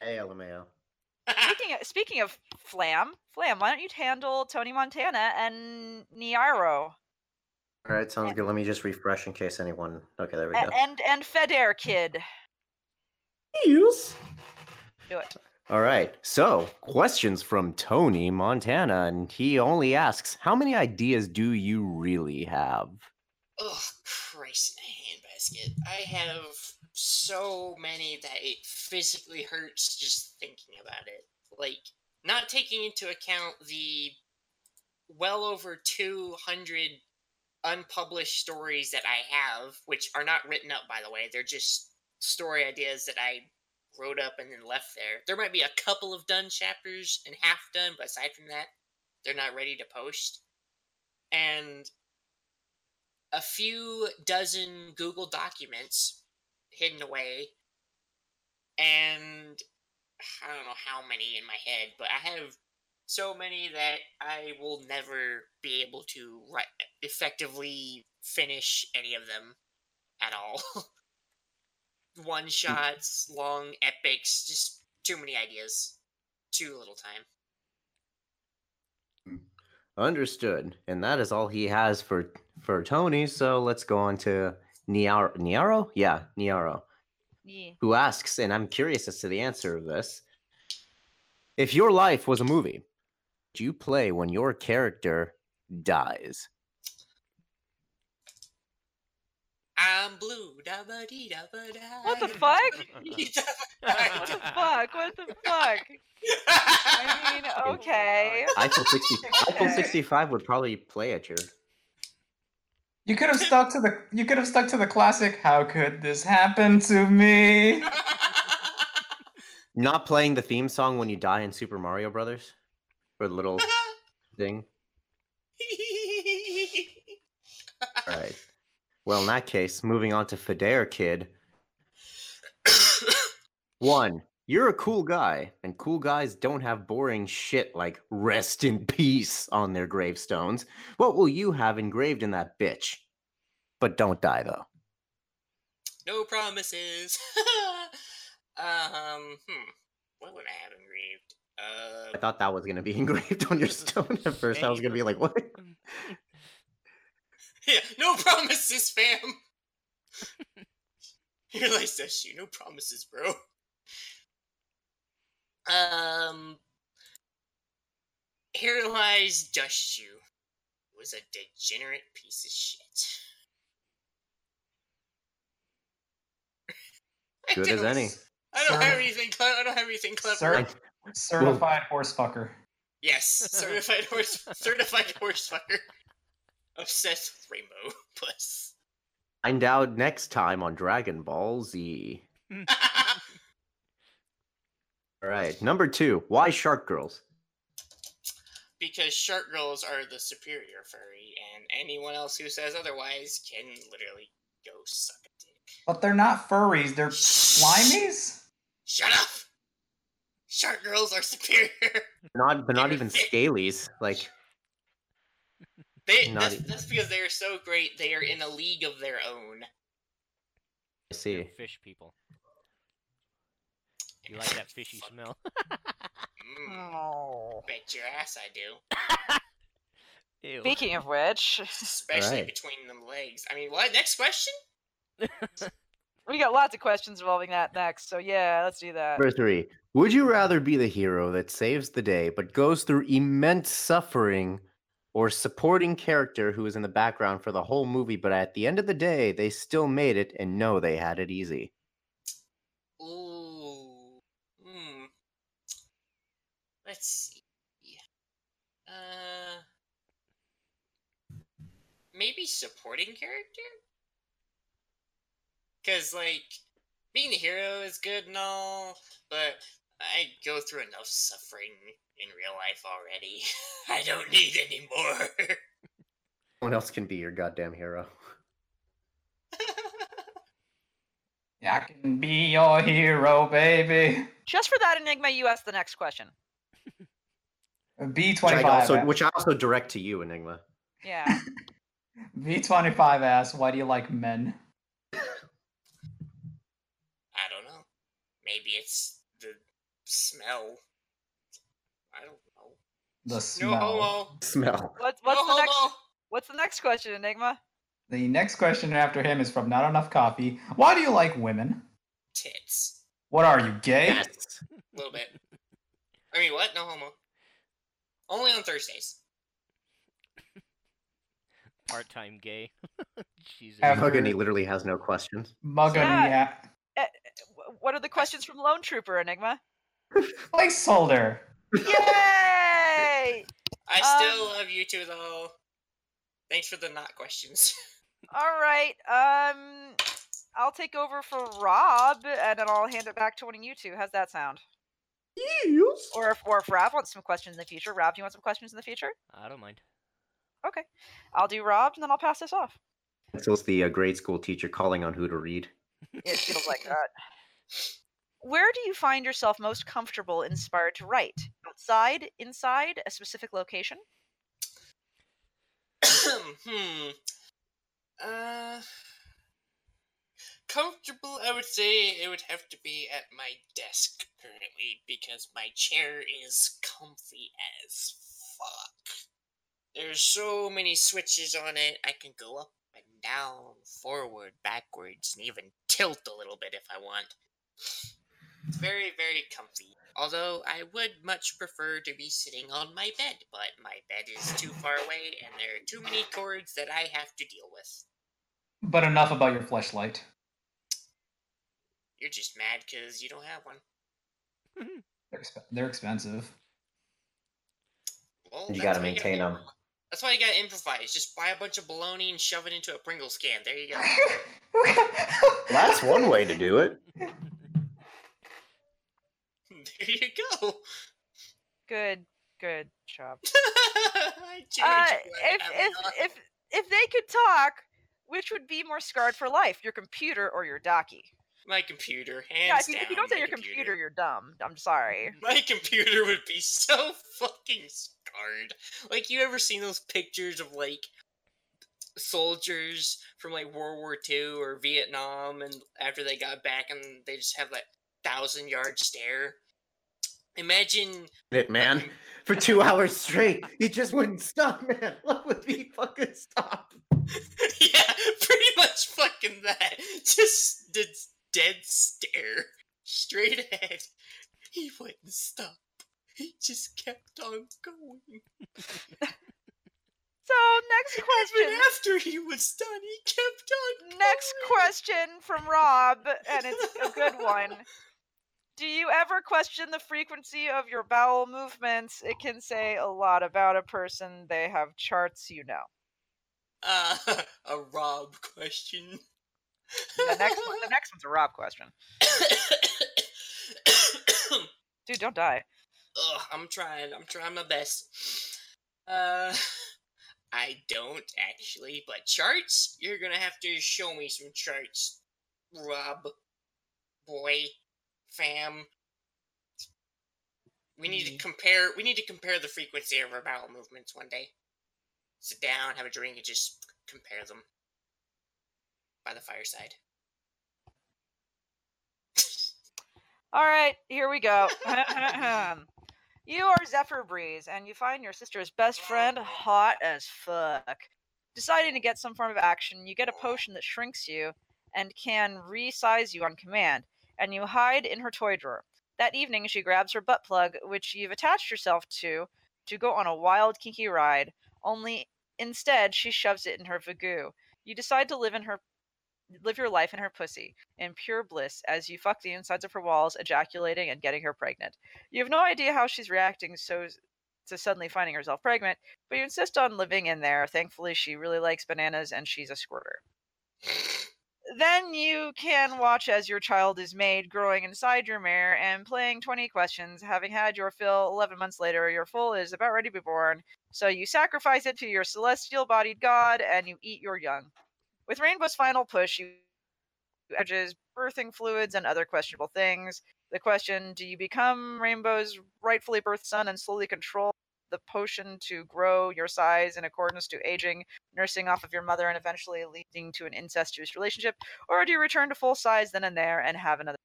Hey, LMAO. speaking of, speaking of Flam, Flam, why don't you handle Tony Montana and Niaro All right, sounds good. Let me just refresh in case anyone. Okay, there we go. and and, and Feder Kid? Yes. Do it. All right. So, questions from Tony Montana, and he only asks, "How many ideas do you really have?" Oh, Christ in a handbasket. I have so many that it physically hurts just thinking about it. Like, not taking into account the well over 200 unpublished stories that I have, which are not written up, by the way. They're just story ideas that I wrote up and then left there. There might be a couple of done chapters and half done, but aside from that, they're not ready to post. And a few dozen Google documents hidden away, and I don't know how many in my head, but I have so many that I will never be able to write, effectively finish any of them at all. One mm. shots, long epics, just too many ideas, too little time. Mm. Understood. And that is all he has for for Tony. So let's go on to Niaro. Niaro? Yeah, Niaro. Yeah. Who asks, and I'm curious as to the answer of this. If your life was a movie, do you play when your character dies? I'm blue, da ba dee da ba da. What the fuck? What the fuck? What the fuck? I mean, oh okay. iPhone 60 Eiffel 65 would probably play at your You could have stuck to the you could have stuck to the classic how could this happen to me? not playing the theme song when you die in Super Mario Brothers for the little thing. All right. Well, in that case, moving on to Fedare Kid. One, you're a cool guy, and cool guys don't have boring shit like rest in peace on their gravestones. What will you have engraved in that bitch? But don't die, though. no promises. um, hmm. What would I have engraved? Uh, I thought that was going to be engraved on your stone at first. I was going to be like, what? Yeah, no promises, fam. You realize that shit. No promises, bro. Um, here lies Dust You. Was a degenerate piece of shit. I Good as don't- any. I don't Sir. have anything clever. I don't have anything clever. Cer- certified horse fucker. Yes, certified horse, certified horse fucker. Obsessed with rainbow puss. Find out next time on Dragon Ball Z. All right, number two. Why Shark Girls? because shark girls are the superior furry, and anyone else who says otherwise can literally go suck a dick. But they're not furries, they're slimies? Shut up! Shark girls are superior. They're not they're not even thick. scalies. Like They that's, that's because they are so great. They are in a league of their own. I see. Fish people. You like that fishy smell? Mm, Oh. bet your ass I do. Ew. Speaking of which, Especially Alright. between them legs. I mean, what? Next question? we got lots of questions involving that next. So yeah, let's do that. Number three. Would you rather be the hero that saves the day but goes through immense suffering or supporting character who is in the background for the whole movie, but at the end of the day, they still made it and know they had it easy? Ooh. Hmm. Let's see. Uh. Maybe supporting character? Because, like, being the hero is good and all, but I go through enough suffering in real life already. I don't need any more. No one else can be your goddamn hero. Yeah, I can be your hero, baby. Just for that enigma, you ask the next question. B twenty five. I, also, which I also direct to you, Enigma. Yeah. B twenty five asks, why do you like men? I don't know. Maybe it's the smell. The No smell. homo. Smell. What's what's no the next what's the next question, Enigma? The next question after him is from Not Enough Coffee. Why do you like women? Tits. What are you, gay? Yes. A little bit. I mean, what? No homo. Only on Thursdays. Part time gay. Jesus. Have- Mugany literally has no questions. Mugany, Yeah. yeah. Eh, What are the questions from Lone Trooper, Enigma? Placeholder. Yay! I Um, still love you two, though. Thanks for the not questions. All right. Um, I'll take over for Rob, and then I'll hand it back to one of you two. How's that sound? Yes. Or if, or if Rob wants some questions in the future, Rob, do you want some questions in the future? I don't mind. Okay, I'll do Rob, and then I'll pass this off. So it's the uh, grade school teacher calling on who to read. It feels like that. Where do you find yourself most comfortable, inspired to write? Outside, inside, a specific location? hmm. Uh. Comfortable, I would say it would have to be at my desk currently because my chair is comfy as fuck. There's so many switches on it. I can go up and down, forward, backwards, and even tilt a little bit if I want. It's very, very comfy. Although I would much prefer to be sitting on my bed, but my bed is too far away and there are too many cords that I have to deal with. But enough about your fleshlight. You're just mad because you don't have one. They're, exp- they're expensive. Well, You gotta why maintain gotta- them. That's why you gotta improvise. Just buy a bunch of bologna and shove it into a Pringles can. There you go. That's one way to do it. there you go. Good, good job. Uh, if if if if they could talk, which would be more scarred for life, your computer or your docky? my computer, hands Yeah, if you, down. if you don't say your computer, you're dumb. I'm sorry. My computer would be so fucking scarred. Like, you ever seen those pictures of like soldiers from like World War II or Vietnam, and after they got back, and they just have that thousand yard stare? Imagine It man. For two hours straight, he just wouldn't stop, man. What would he fucking stop? yeah, pretty much fucking that. Just the dead stare straight ahead. He wouldn't stop. He just kept on going. So next question. Even after he was done, he kept on. Next question from Rob, and it's a good one. Do you ever question the frequency of your bowel movements? It can say a lot about a person. They have charts, you know. Uh, a Rob question. The next one, the next one's a Rob question. Dude, don't die. Ugh, I'm trying. I'm trying my best. Uh, I don't actually, but charts. You're gonna have to show me some charts, Rob, boy, fam. We need to compare. We need to compare the frequency of our bowel movements one day. Sit down, have a drink, and just compare them by the fireside. All right, here we go. you are Zephyr Breeze, and you find your sister's best friend hot as fuck. Deciding to get some form of action, you get a potion that shrinks you and can resize you on command, and you hide in her toy drawer. That evening, she grabs her butt plug, which you've attached yourself to, to go on a wild, kinky ride. Only instead, she shoves it in her vagoo. You decide to live in her live your life in her pussy in pure bliss as you fuck the insides of her walls, ejaculating and getting her pregnant. You have no idea how she's reacting so to suddenly finding herself pregnant, but you insist on living in there. Thankfully, she really likes bananas and she's a squirter. Then you can watch as your child is made, growing inside your mare and playing 20 questions. Having had your fill 11 months later, your foal is about ready to be born. So you sacrifice it to your celestial bodied god and you eat your young. With Rainbow's final push, you edges birthing fluids and other questionable things. The question do you become Rainbow's rightfully birthed son and slowly control the potion to grow your size in accordance to aging, nursing off of your mother, and eventually leading to an incestuous relationship? Or do you return to full size then and there and have another?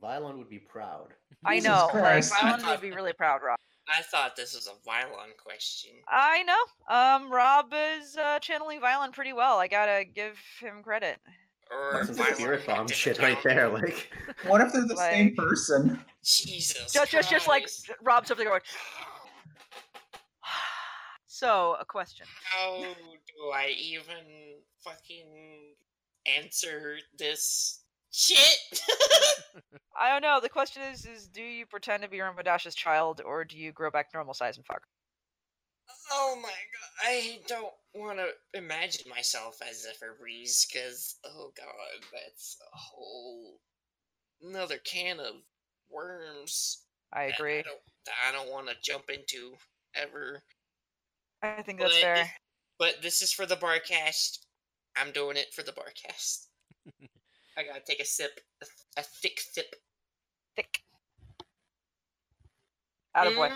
Violon would be proud. I Jesus know. Like, Christ. Violet would be really proud, Rob. I thought this was a Vylon question. I know. Um, Rob is uh, channeling Violin pretty well. I gotta give him credit. Or That's some spirit bomb shit right there. Like, What if they're the same person? Jesus. Just, just, just like Christ. Rob's over there going. So, a question. How do I even fucking answer this shit? I don't know. The question is: is do you pretend to be Rainbow Dash's child, or do you grow back normal size and fuck? Oh my god, I don't want to imagine myself as Zephyr Breeze, because, oh god, that's a whole another can of worms. I agree. I don't, don't want to jump into ever. I think that's But fair. if- But this is for the barcast. I'm doing it for the barcast. I gotta take a sip, a, a thick sip. Thick. Out of boy.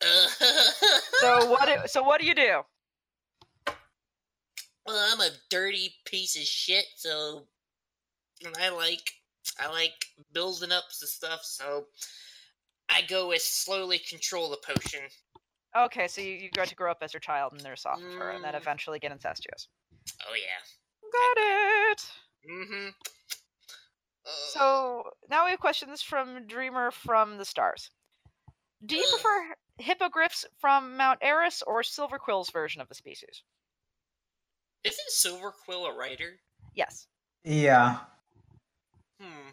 So what? Do, so what do you do? well, I'm a dirty piece of shit, so and I like I like building up the stuff. So I go with slowly control the potion. Okay, so you, you got to grow up as your child and they're soft with her, and then Mm. eventually get incestuous. Oh yeah. Got it. Mm-hmm. So now we have questions from Dreamer from the Stars. Do you prefer hippogriffs from Mount Aris or Silver Quill's version of the species? Isn't Silver Quill a writer? Yes. Yeah. Hmm.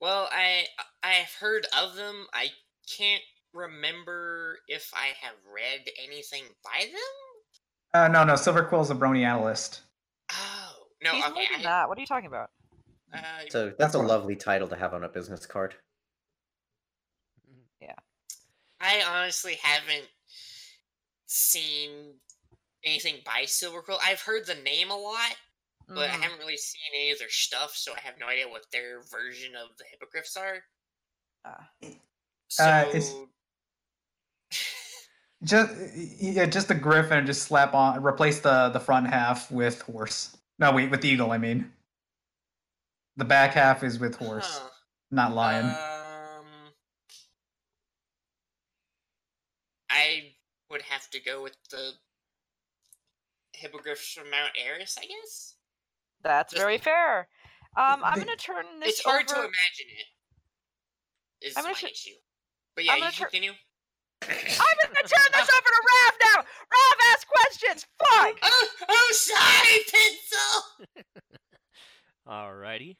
Well, I I've heard of them. I can't remember if I have read anything by them. Uh, no, no. Silver Quill's a brony analyst. Oh no, He's okay. I, that. What are you talking about? uh, so that's a lovely title to have on a business card. I honestly haven't seen anything by Silver Quill. I've heard the name a lot, but I Mhm. haven't really seen any of their stuff, so I have no idea what their version of the hippogriffs are. Ah. So Uh, it's- Just yeah, just the Griffin and just slap on replace the the front half with horse. No, wait, with eagle. I mean, the back half is with horse, Huh. not lion. Um, I would have to go with the hippogriffs from Mount Aris, I guess. That's Just- very fair. Um, I'm gonna turn this It's hard to imagine it. Is I'm my gonna tr- issue. But yeah, I'm you gonna tr- continue. I'm gonna turn this over to Rav now. Rav, ask questions. Fuck. Oh, oh, sorry, pencil. Alrighty.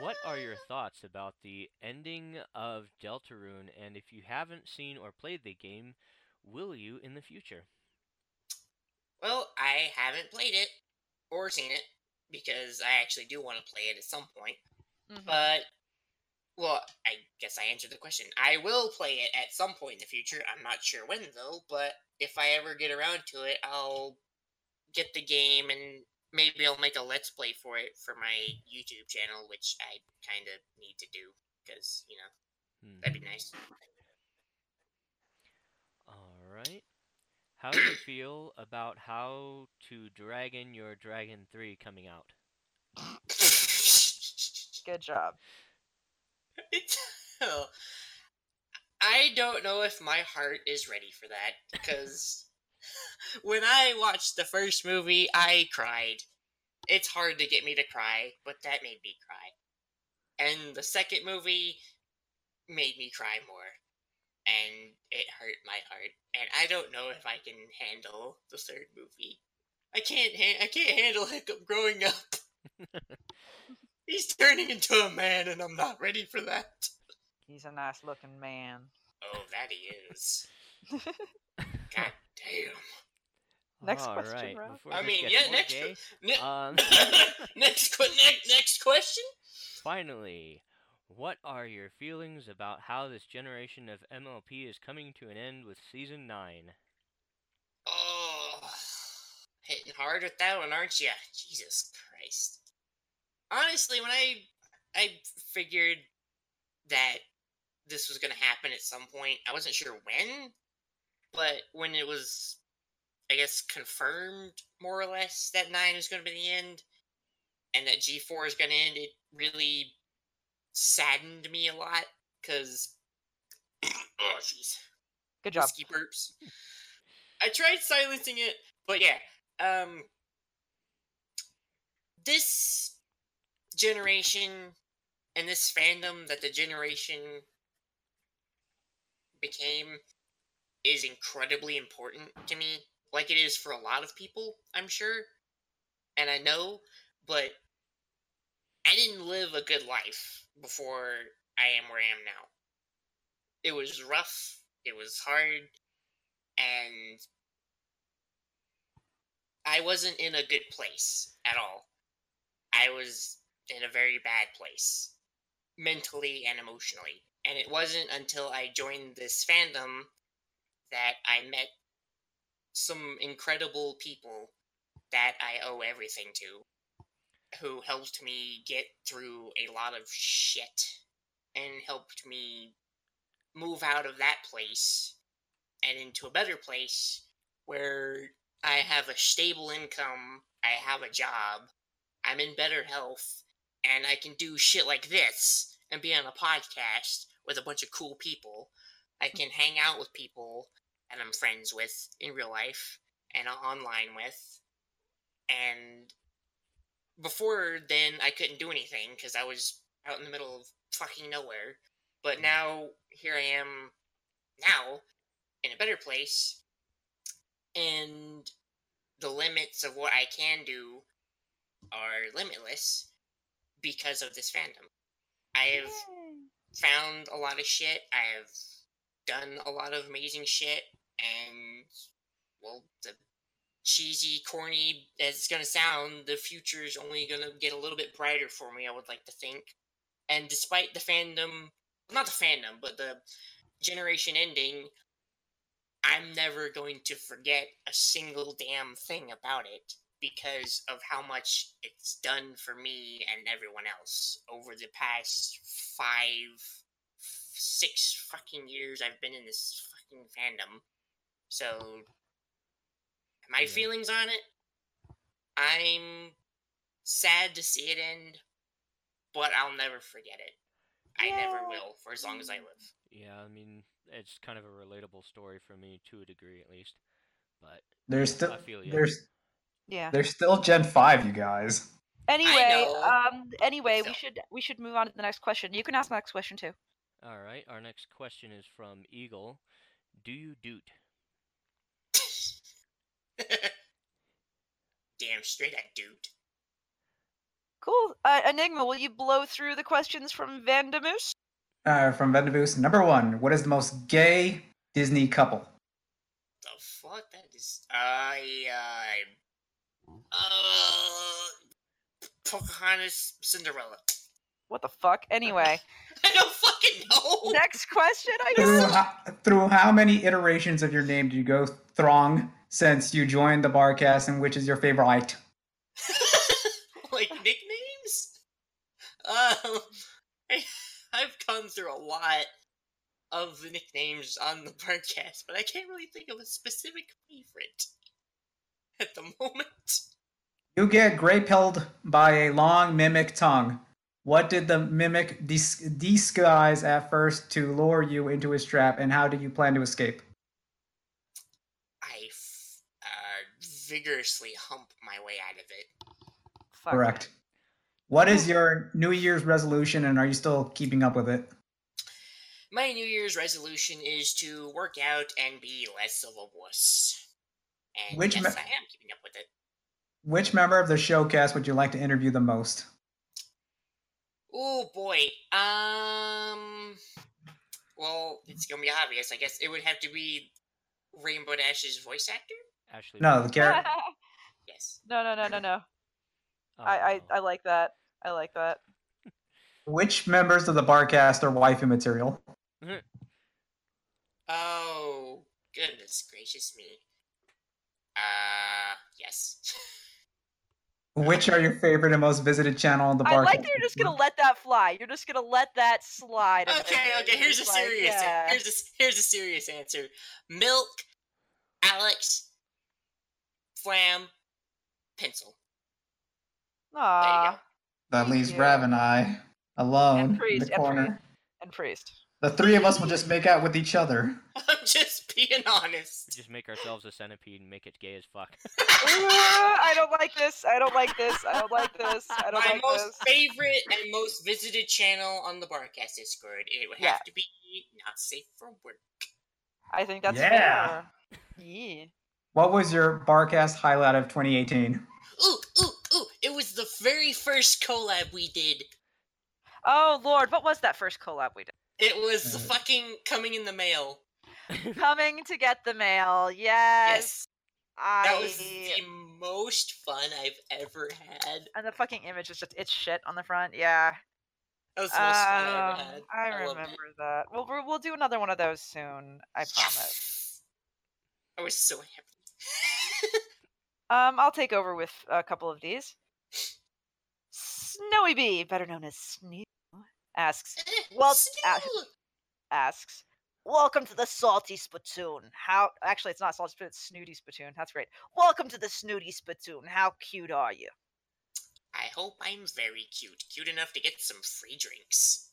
What are your thoughts about the ending of Deltarune, and if you haven't seen or played the game, will you in the future? Well, I haven't played it or seen it because I actually do want to play it at some point. Mhm. But, well, I guess I answered the question. I will play it at some point in the future. I'm not sure when, though, but if I ever get around to it, I'll get the game and maybe I'll make a Let's Play for it for my YouTube channel, which I kind of need to do because, you know, Hmm. that'd be nice. Alright. How do you feel about how to Dragon Your Dragon 3 coming out? Good job. It's, oh, I don't know if my heart is ready for that because when I watched the first movie, I cried. It's hard to get me to cry, but that made me cry. And the second movie made me cry more, and it hurt my heart. And I don't know if I can handle the third movie. I can't. Ha- I can't handle Hiccup growing up. He's turning into a man, and I'm not ready for that. He's a nice looking man. Oh, that he is. God damn. Next question, Alright, Rob. I mean, yeah, next, gay, ne- um, next, next, next question. Finally, what are your feelings about how this generation of MLP is coming to an end with Season 9? Oh, hitting hard with that one, aren't you? Jesus Christ. Honestly, when I I figured that this was gonna happen at some point, I wasn't sure when, but when it was, I guess, confirmed more or less that nine was gonna be the end, and that G four is gonna end, it really saddened me a lot because oh jeez, Good job. whiskey burps. I tried silencing it, but yeah, um, this generation and this fandom that the generation became is incredibly important to me, like it is for a lot of people, I'm sure, and I know, but I didn't live a good life before I am where I am now. It was rough, it was hard, and I wasn't in a good place at all. I was in a very bad place, mentally and emotionally. And it wasn't until I joined this fandom that I met some incredible people that I owe everything to, who helped me get through a lot of shit and helped me move out of that place and into a better place where I have a stable income, I have a job, I'm in better health, and I can do shit like this and be on a podcast with a bunch of cool people. I can hang out with people that I'm friends with in real life and online with. And before then, I couldn't do anything because I was out in the middle of fucking nowhere. But mm. now, here I am now in a better place and the limits of what I can do are limitless because of this fandom. I have found a lot of shit. I have done a lot of amazing shit, and well, the cheesy, corny as it's gonna sound, the future is only gonna get a little bit brighter for me. I would like to think, and despite the fandom, not the fandom, but the generation ending, I'm never going to forget a single damn thing about it because of how much it's done for me and everyone else over the past five, six fucking years I've been in this fucking fandom. So, my Yeah. feelings on it, I'm sad to see it end, but I'll never forget it. I never will for as long as I live. Yeah, I mean, it's kind of a relatable story for me to a degree, at least. But There's still I feel there's Yeah. there's still Gen five, you guys. Anyway, um, anyway, we should we should move on to the next question. You can ask the next question too. all right, our next question is from Eagle. Do you doot? Damn straight I dude. Cool. Uh, Enigma, will you blow through the questions from Vandamoose? Uh, from Vendaboos. Number one, what is the most gay Disney couple? The fuck that is I uh uh Pocahontas Cinderella. What the fuck? Anyway, I don't fucking know. next question, I Through how, through how many iterations of your name do you go throng since you joined the Barcast, and which is your favorite? like nicknames? Um I, I've gone through a lot of the nicknames on the podcast, but I can't really think of a specific favorite at the moment. You get gray pilled by a long mimic tongue. What did the mimic dis- disguise at first to lure you into his trap, and how do you plan to escape? I f- uh, vigorously hump my way out of it. Fuck. Correct. What is your New Year's resolution, and are you still keeping up with it? My New Year's resolution is to work out and be less of a wuss. And Which yes, me- I am keeping up with it. Which member of the showcast would you like to interview the most? Oh boy. Um. Well, it's gonna be obvious. I guess it would have to be Rainbow Dash's voice actor. Ashley. No, the character. Yes. no, no, no, no, no. I, I, Oh, I like that. I like that. Which members of the Barcast are waifu material? Oh goodness gracious me. Uh, yes. Which are your favorite and most visited channel on the barcast? I like that you're just gonna let that fly. You're just gonna let that slide. okay, okay. Here's a just like, serious. yeah. Here's a here's a serious answer. Milk, Alex, Flam, Pencil. Aw, That leaves you. Rav and I alone And in Priest, the and corner. Priest. and priest. The three of us will just make out with each other. I'm just being honest. Just make ourselves a centipede and make it gay as fuck. I don't like this. I don't like this. I don't like this. I don't like this. My like most this. favorite and most visited channel on the Barcast Discord. It would have Yeah. to be not safe for work. I think that's Yeah. fair. Yeah. What was your Barcast highlight of 2018? Ooh, ooh, ooh! It was the very first collab we did. Oh Lord, what was that first collab we did? It was Uh. fucking coming in the mail. Coming to get the mail. Yes. Yes, I. that was the most fun I've ever had. And the fucking image is just it's shit on the front. Yeah. That was the most fun I Um, ever had. I loved it. remember that. Well, we'll we'll do another one of those soon. I promise. Yes! I was so happy. Um, I'll take over with a couple of these. Snowy Bee, better known as Snee, asks Well, uh, asks, "Welcome to the Salty Spittoon. How? Actually, it's not Salty Spittoon. It's Snooty Spittoon. That's great. Welcome to the Snooty Spittoon. How cute are you? I hope I'm very cute. Cute enough to get some free drinks.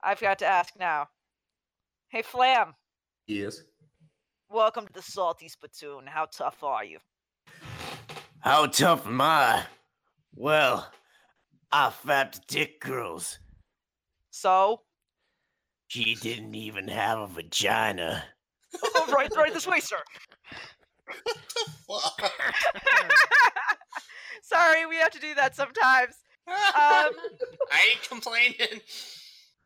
I've got to ask now. Hey, Flam. Yes. Welcome to the Salty Spittoon. How tough are you? How tough am I? Well, I fapped dick girls. So, She didn't even have a vagina. oh, right, right this way, sir. Sorry, we have to do that sometimes. Um, I ain't complaining.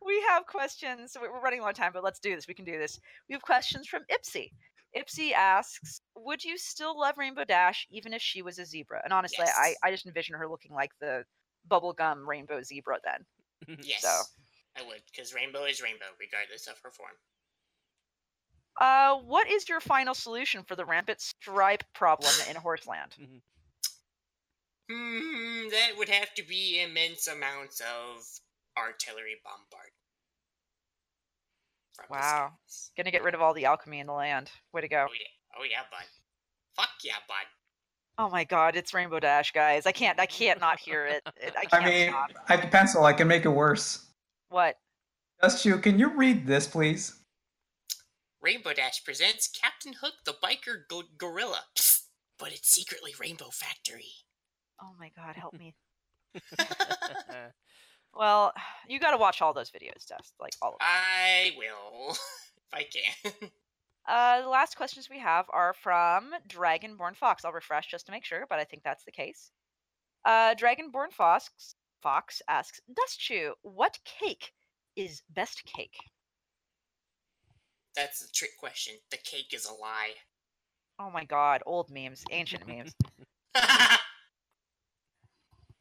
we have questions. we- We're running a long time, but let's do this. We can do this. We have questions from Ipsy. Ipsy asks, "Would you still love Rainbow Dash even if she was a zebra?" And honestly, I, Yes. I just envision her looking like the bubblegum rainbow zebra then. Yes, So. I would, because rainbow is rainbow, regardless of her form. Uh, what is your final solution for the rampant stripe problem in Horseland? Hmm, that would have to be immense amounts of artillery bombard. From the Wow. skies. Gonna get rid of all the alchemy in the land. Way to go. Oh yeah, oh yeah, bud. Fuck yeah, bud. Oh my god, it's Rainbow Dash, guys. I can't I can't not hear it. It- I I can't mean, stop. I can pencil. I can make it worse. What? Just you. Can you read this, please? Rainbow Dash presents Captain Hook the Biker go- Gorilla. Psst, but it's secretly Rainbow Factory. Oh my god, help me. Well, you got to watch all those videos, Dust. Like all of them. I will, if I can. Uh, the last questions we have are from Dragonborn Fox. I'll refresh just to make sure, but I think that's the case. Uh, Dragonborn Fox Fox asks, Dustchu, what cake is best cake? That's the trick question. The cake is a lie. Oh my god, old memes, ancient memes.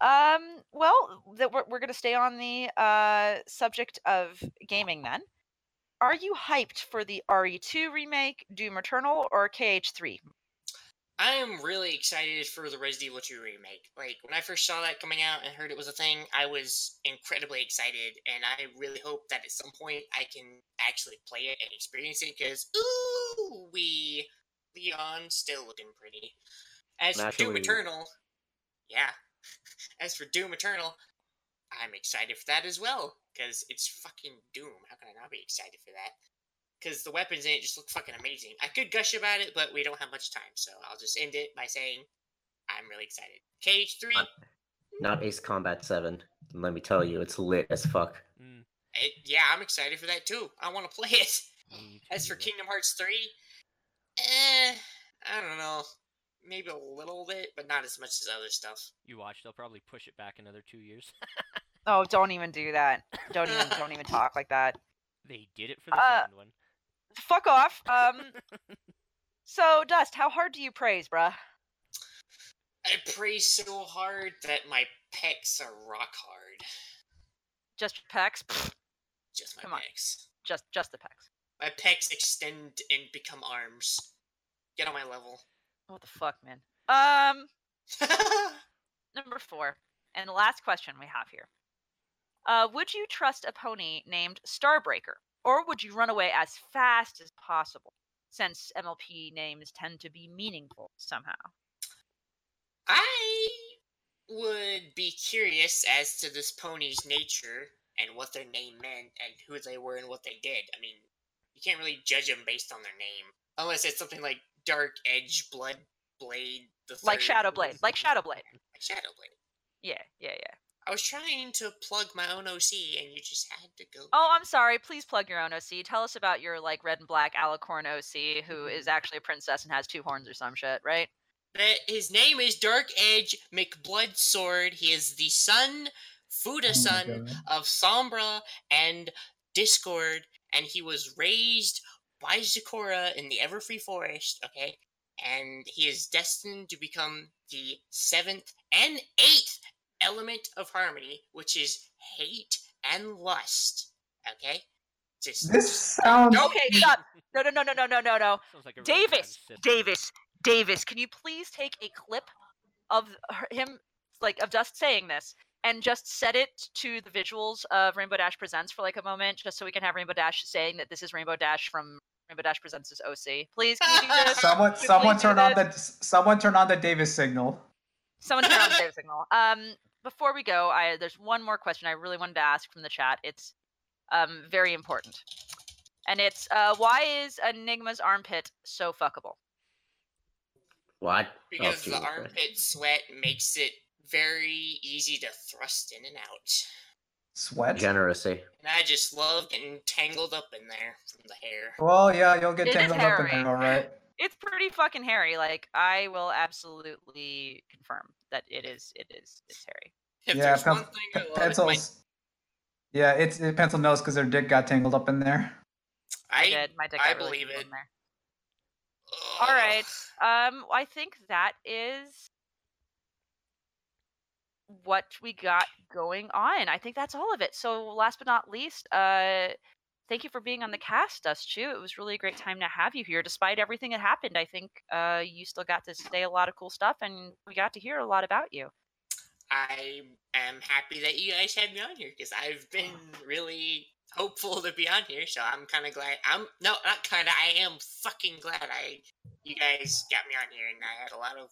Um, well, that we're, we're going to stay on the uh, subject of gaming then. Are you hyped for the RE2 remake, Doom Eternal, or KH3? I am really excited for the Resident Evil 2 remake. Like, when I first saw that coming out and heard it was a thing, I was incredibly excited, and I really hope that at some point I can actually play it and experience it, because, ooh, we Leon still looking pretty. As for Doom Naturally. Eternal, yeah. As for Doom Eternal, I'm excited for that as well, because it's fucking Doom. How can I not be excited for that? because the weapons in it just look fucking amazing. I could gush about it, but we don't have much time, so I'll just end it by saying I'm really excited. KH3, Not- Not Ace Combat 7. Let me tell you, it's lit as fuck. Mm, it, yeah, I'm excited for that too. I want to play it. As for. Kingdom Hearts 3, eh, I don't know. Maybe a little bit, but not as much as other stuff. you watch, they'll probably push it back another two years. Oh, don't even do that. Don't even don't even talk like that. they did it for the Uh, second one. Fuck off. Um So, Dust, how hard do you praise, bruh? I praise so hard that my pecs are rock hard. Just your pecs? Just my Come on. pecs. Just just the pecs. My pecs extend and become arms. Get on my level. What the fuck, man? Um number 4. And the last question we have here. Uh would you trust a pony named Starbreaker or would you run away as fast as possible since MLP names tend to be meaningful somehow? I would be curious as to this pony's nature and what their name meant and who they were and what they did. I mean, you can't really judge them based on their name unless it's something like Dark Edge, Blood Blade, the Like third- Shadowblade. Like Shadowblade. like Shadowblade. Yeah, yeah, yeah. I was trying to plug my own OC, and you just had to go. Oh, I'm sorry. Please plug your own OC. Tell us about your like red and black alicorn OC, who mm-hmm. is actually a princess and has two horns or some shit, right? That his name is Dark Edge McBlood Sword. He is the son, Fuda oh son of Sombra and Discord, and he was raised by Zecora in the Everfree Forest. Okay, and he is destined to become the seventh and eighth element of harmony, which is hate and lust. Okay, just This sounds. Okay, stop. No, no, no, no, no, no, no, no. Like a really Davis. Davis, Davis, can you please take a clip of her- him, like, of Dust saying this, and just set it to the visuals of Rainbow Dash Presents for like a moment, just so we can have Rainbow Dash saying that this is Rainbow Dash from Rainbow Dash Presents' as OC. Please, can you do this? Someone, Can someone turn on this? the someone turn on the Davis signal. Someone turn on the Davis signal. Um, before we go, I there's one more question I really wanted to ask from the chat. It's um very important, and it's uh why is Enigma's armpit so fuckable? What? because Oh, the armpit sweat makes it very easy to thrust in and out. Sweat. Generosity. And I just love getting tangled up in there from the hair. Well, yeah, you'll get It is tangled up in there, all right. It's pretty fucking hairy. Like I will absolutely confirm that it is. It is. It's hairy. If yeah, pen- one thing I love, pencils. it's Yeah, it's it, pencil nose because their dick got tangled up in there. I, I, did. My dick I got really believe tangled it. in there. All right. Um, I think that is what we got going on. I think that's all of it. So, last but not least, uh, thank you for being on the cast, Dustchu. It was really a great time to have you here. Despite everything that happened, I think uh, you still got to say a lot of cool stuff, and we got to hear a lot about you. I am happy that you guys had me on here because I've been really hopeful to be on here. So I'm kind of glad. I'm no, not kind of. I am fucking glad I you guys got me on here, and I had a lot of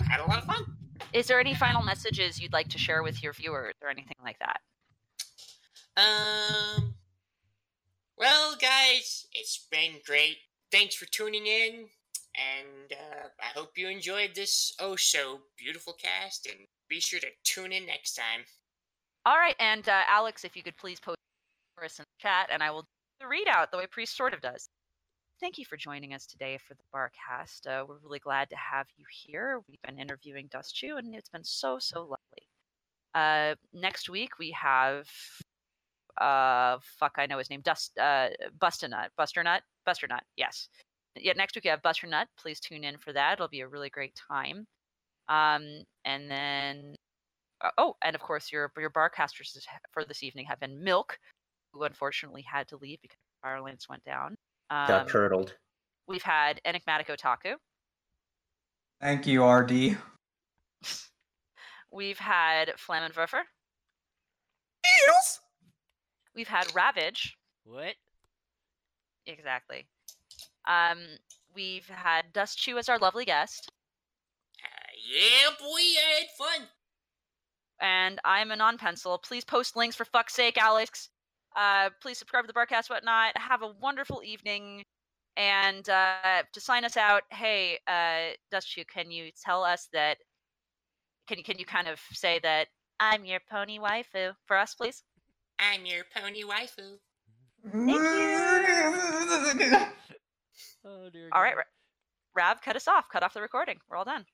I had a lot of fun. Is there any final messages you'd like to share with your viewers or anything like that? Um. Well, guys, it's been great. Thanks for tuning in, and uh, I hope you enjoyed this oh so beautiful cast. And be sure to tune in next time. All right, and uh, Alex, if you could please post for us in the chat, and I will do the readout the way Priest sort of does. Thank you for joining us today for the Barcast. Uh, we're really glad to have you here. We've been interviewing Dustchu, and it's been so so lovely. Uh, next week we have uh fuck I know his name Dust uh Busternut Busternut Busternut yes yeah next week we have Buster Nut please tune in for that it'll be a really great time um and then uh, oh, and of course, your your barcasters for this evening have been Milk, who unfortunately had to leave because Fire Lance went down. Got Um, curdled. we've had Enigmatic Otaku. Thank you, RD. We've had Flammenwerfer. Yes. We've had Ravage. What? Exactly. Um, we've had Dustchu as our lovely guest, Uh, yeah, boy, I had fun. and I'm a non-pencil. Please post links for fuck's sake, Alex. Uh, please subscribe to the Barcast, whatnot. Have a wonderful evening. And uh, to sign us out, hey, uh, Dust can you tell us that? Can you can you kind of say that I'm your pony waifu for us, please? I'm your pony waifu. Thank you. Oh dear. All right, God. Ra- Rav, cut us off. Cut off the recording. We're all done.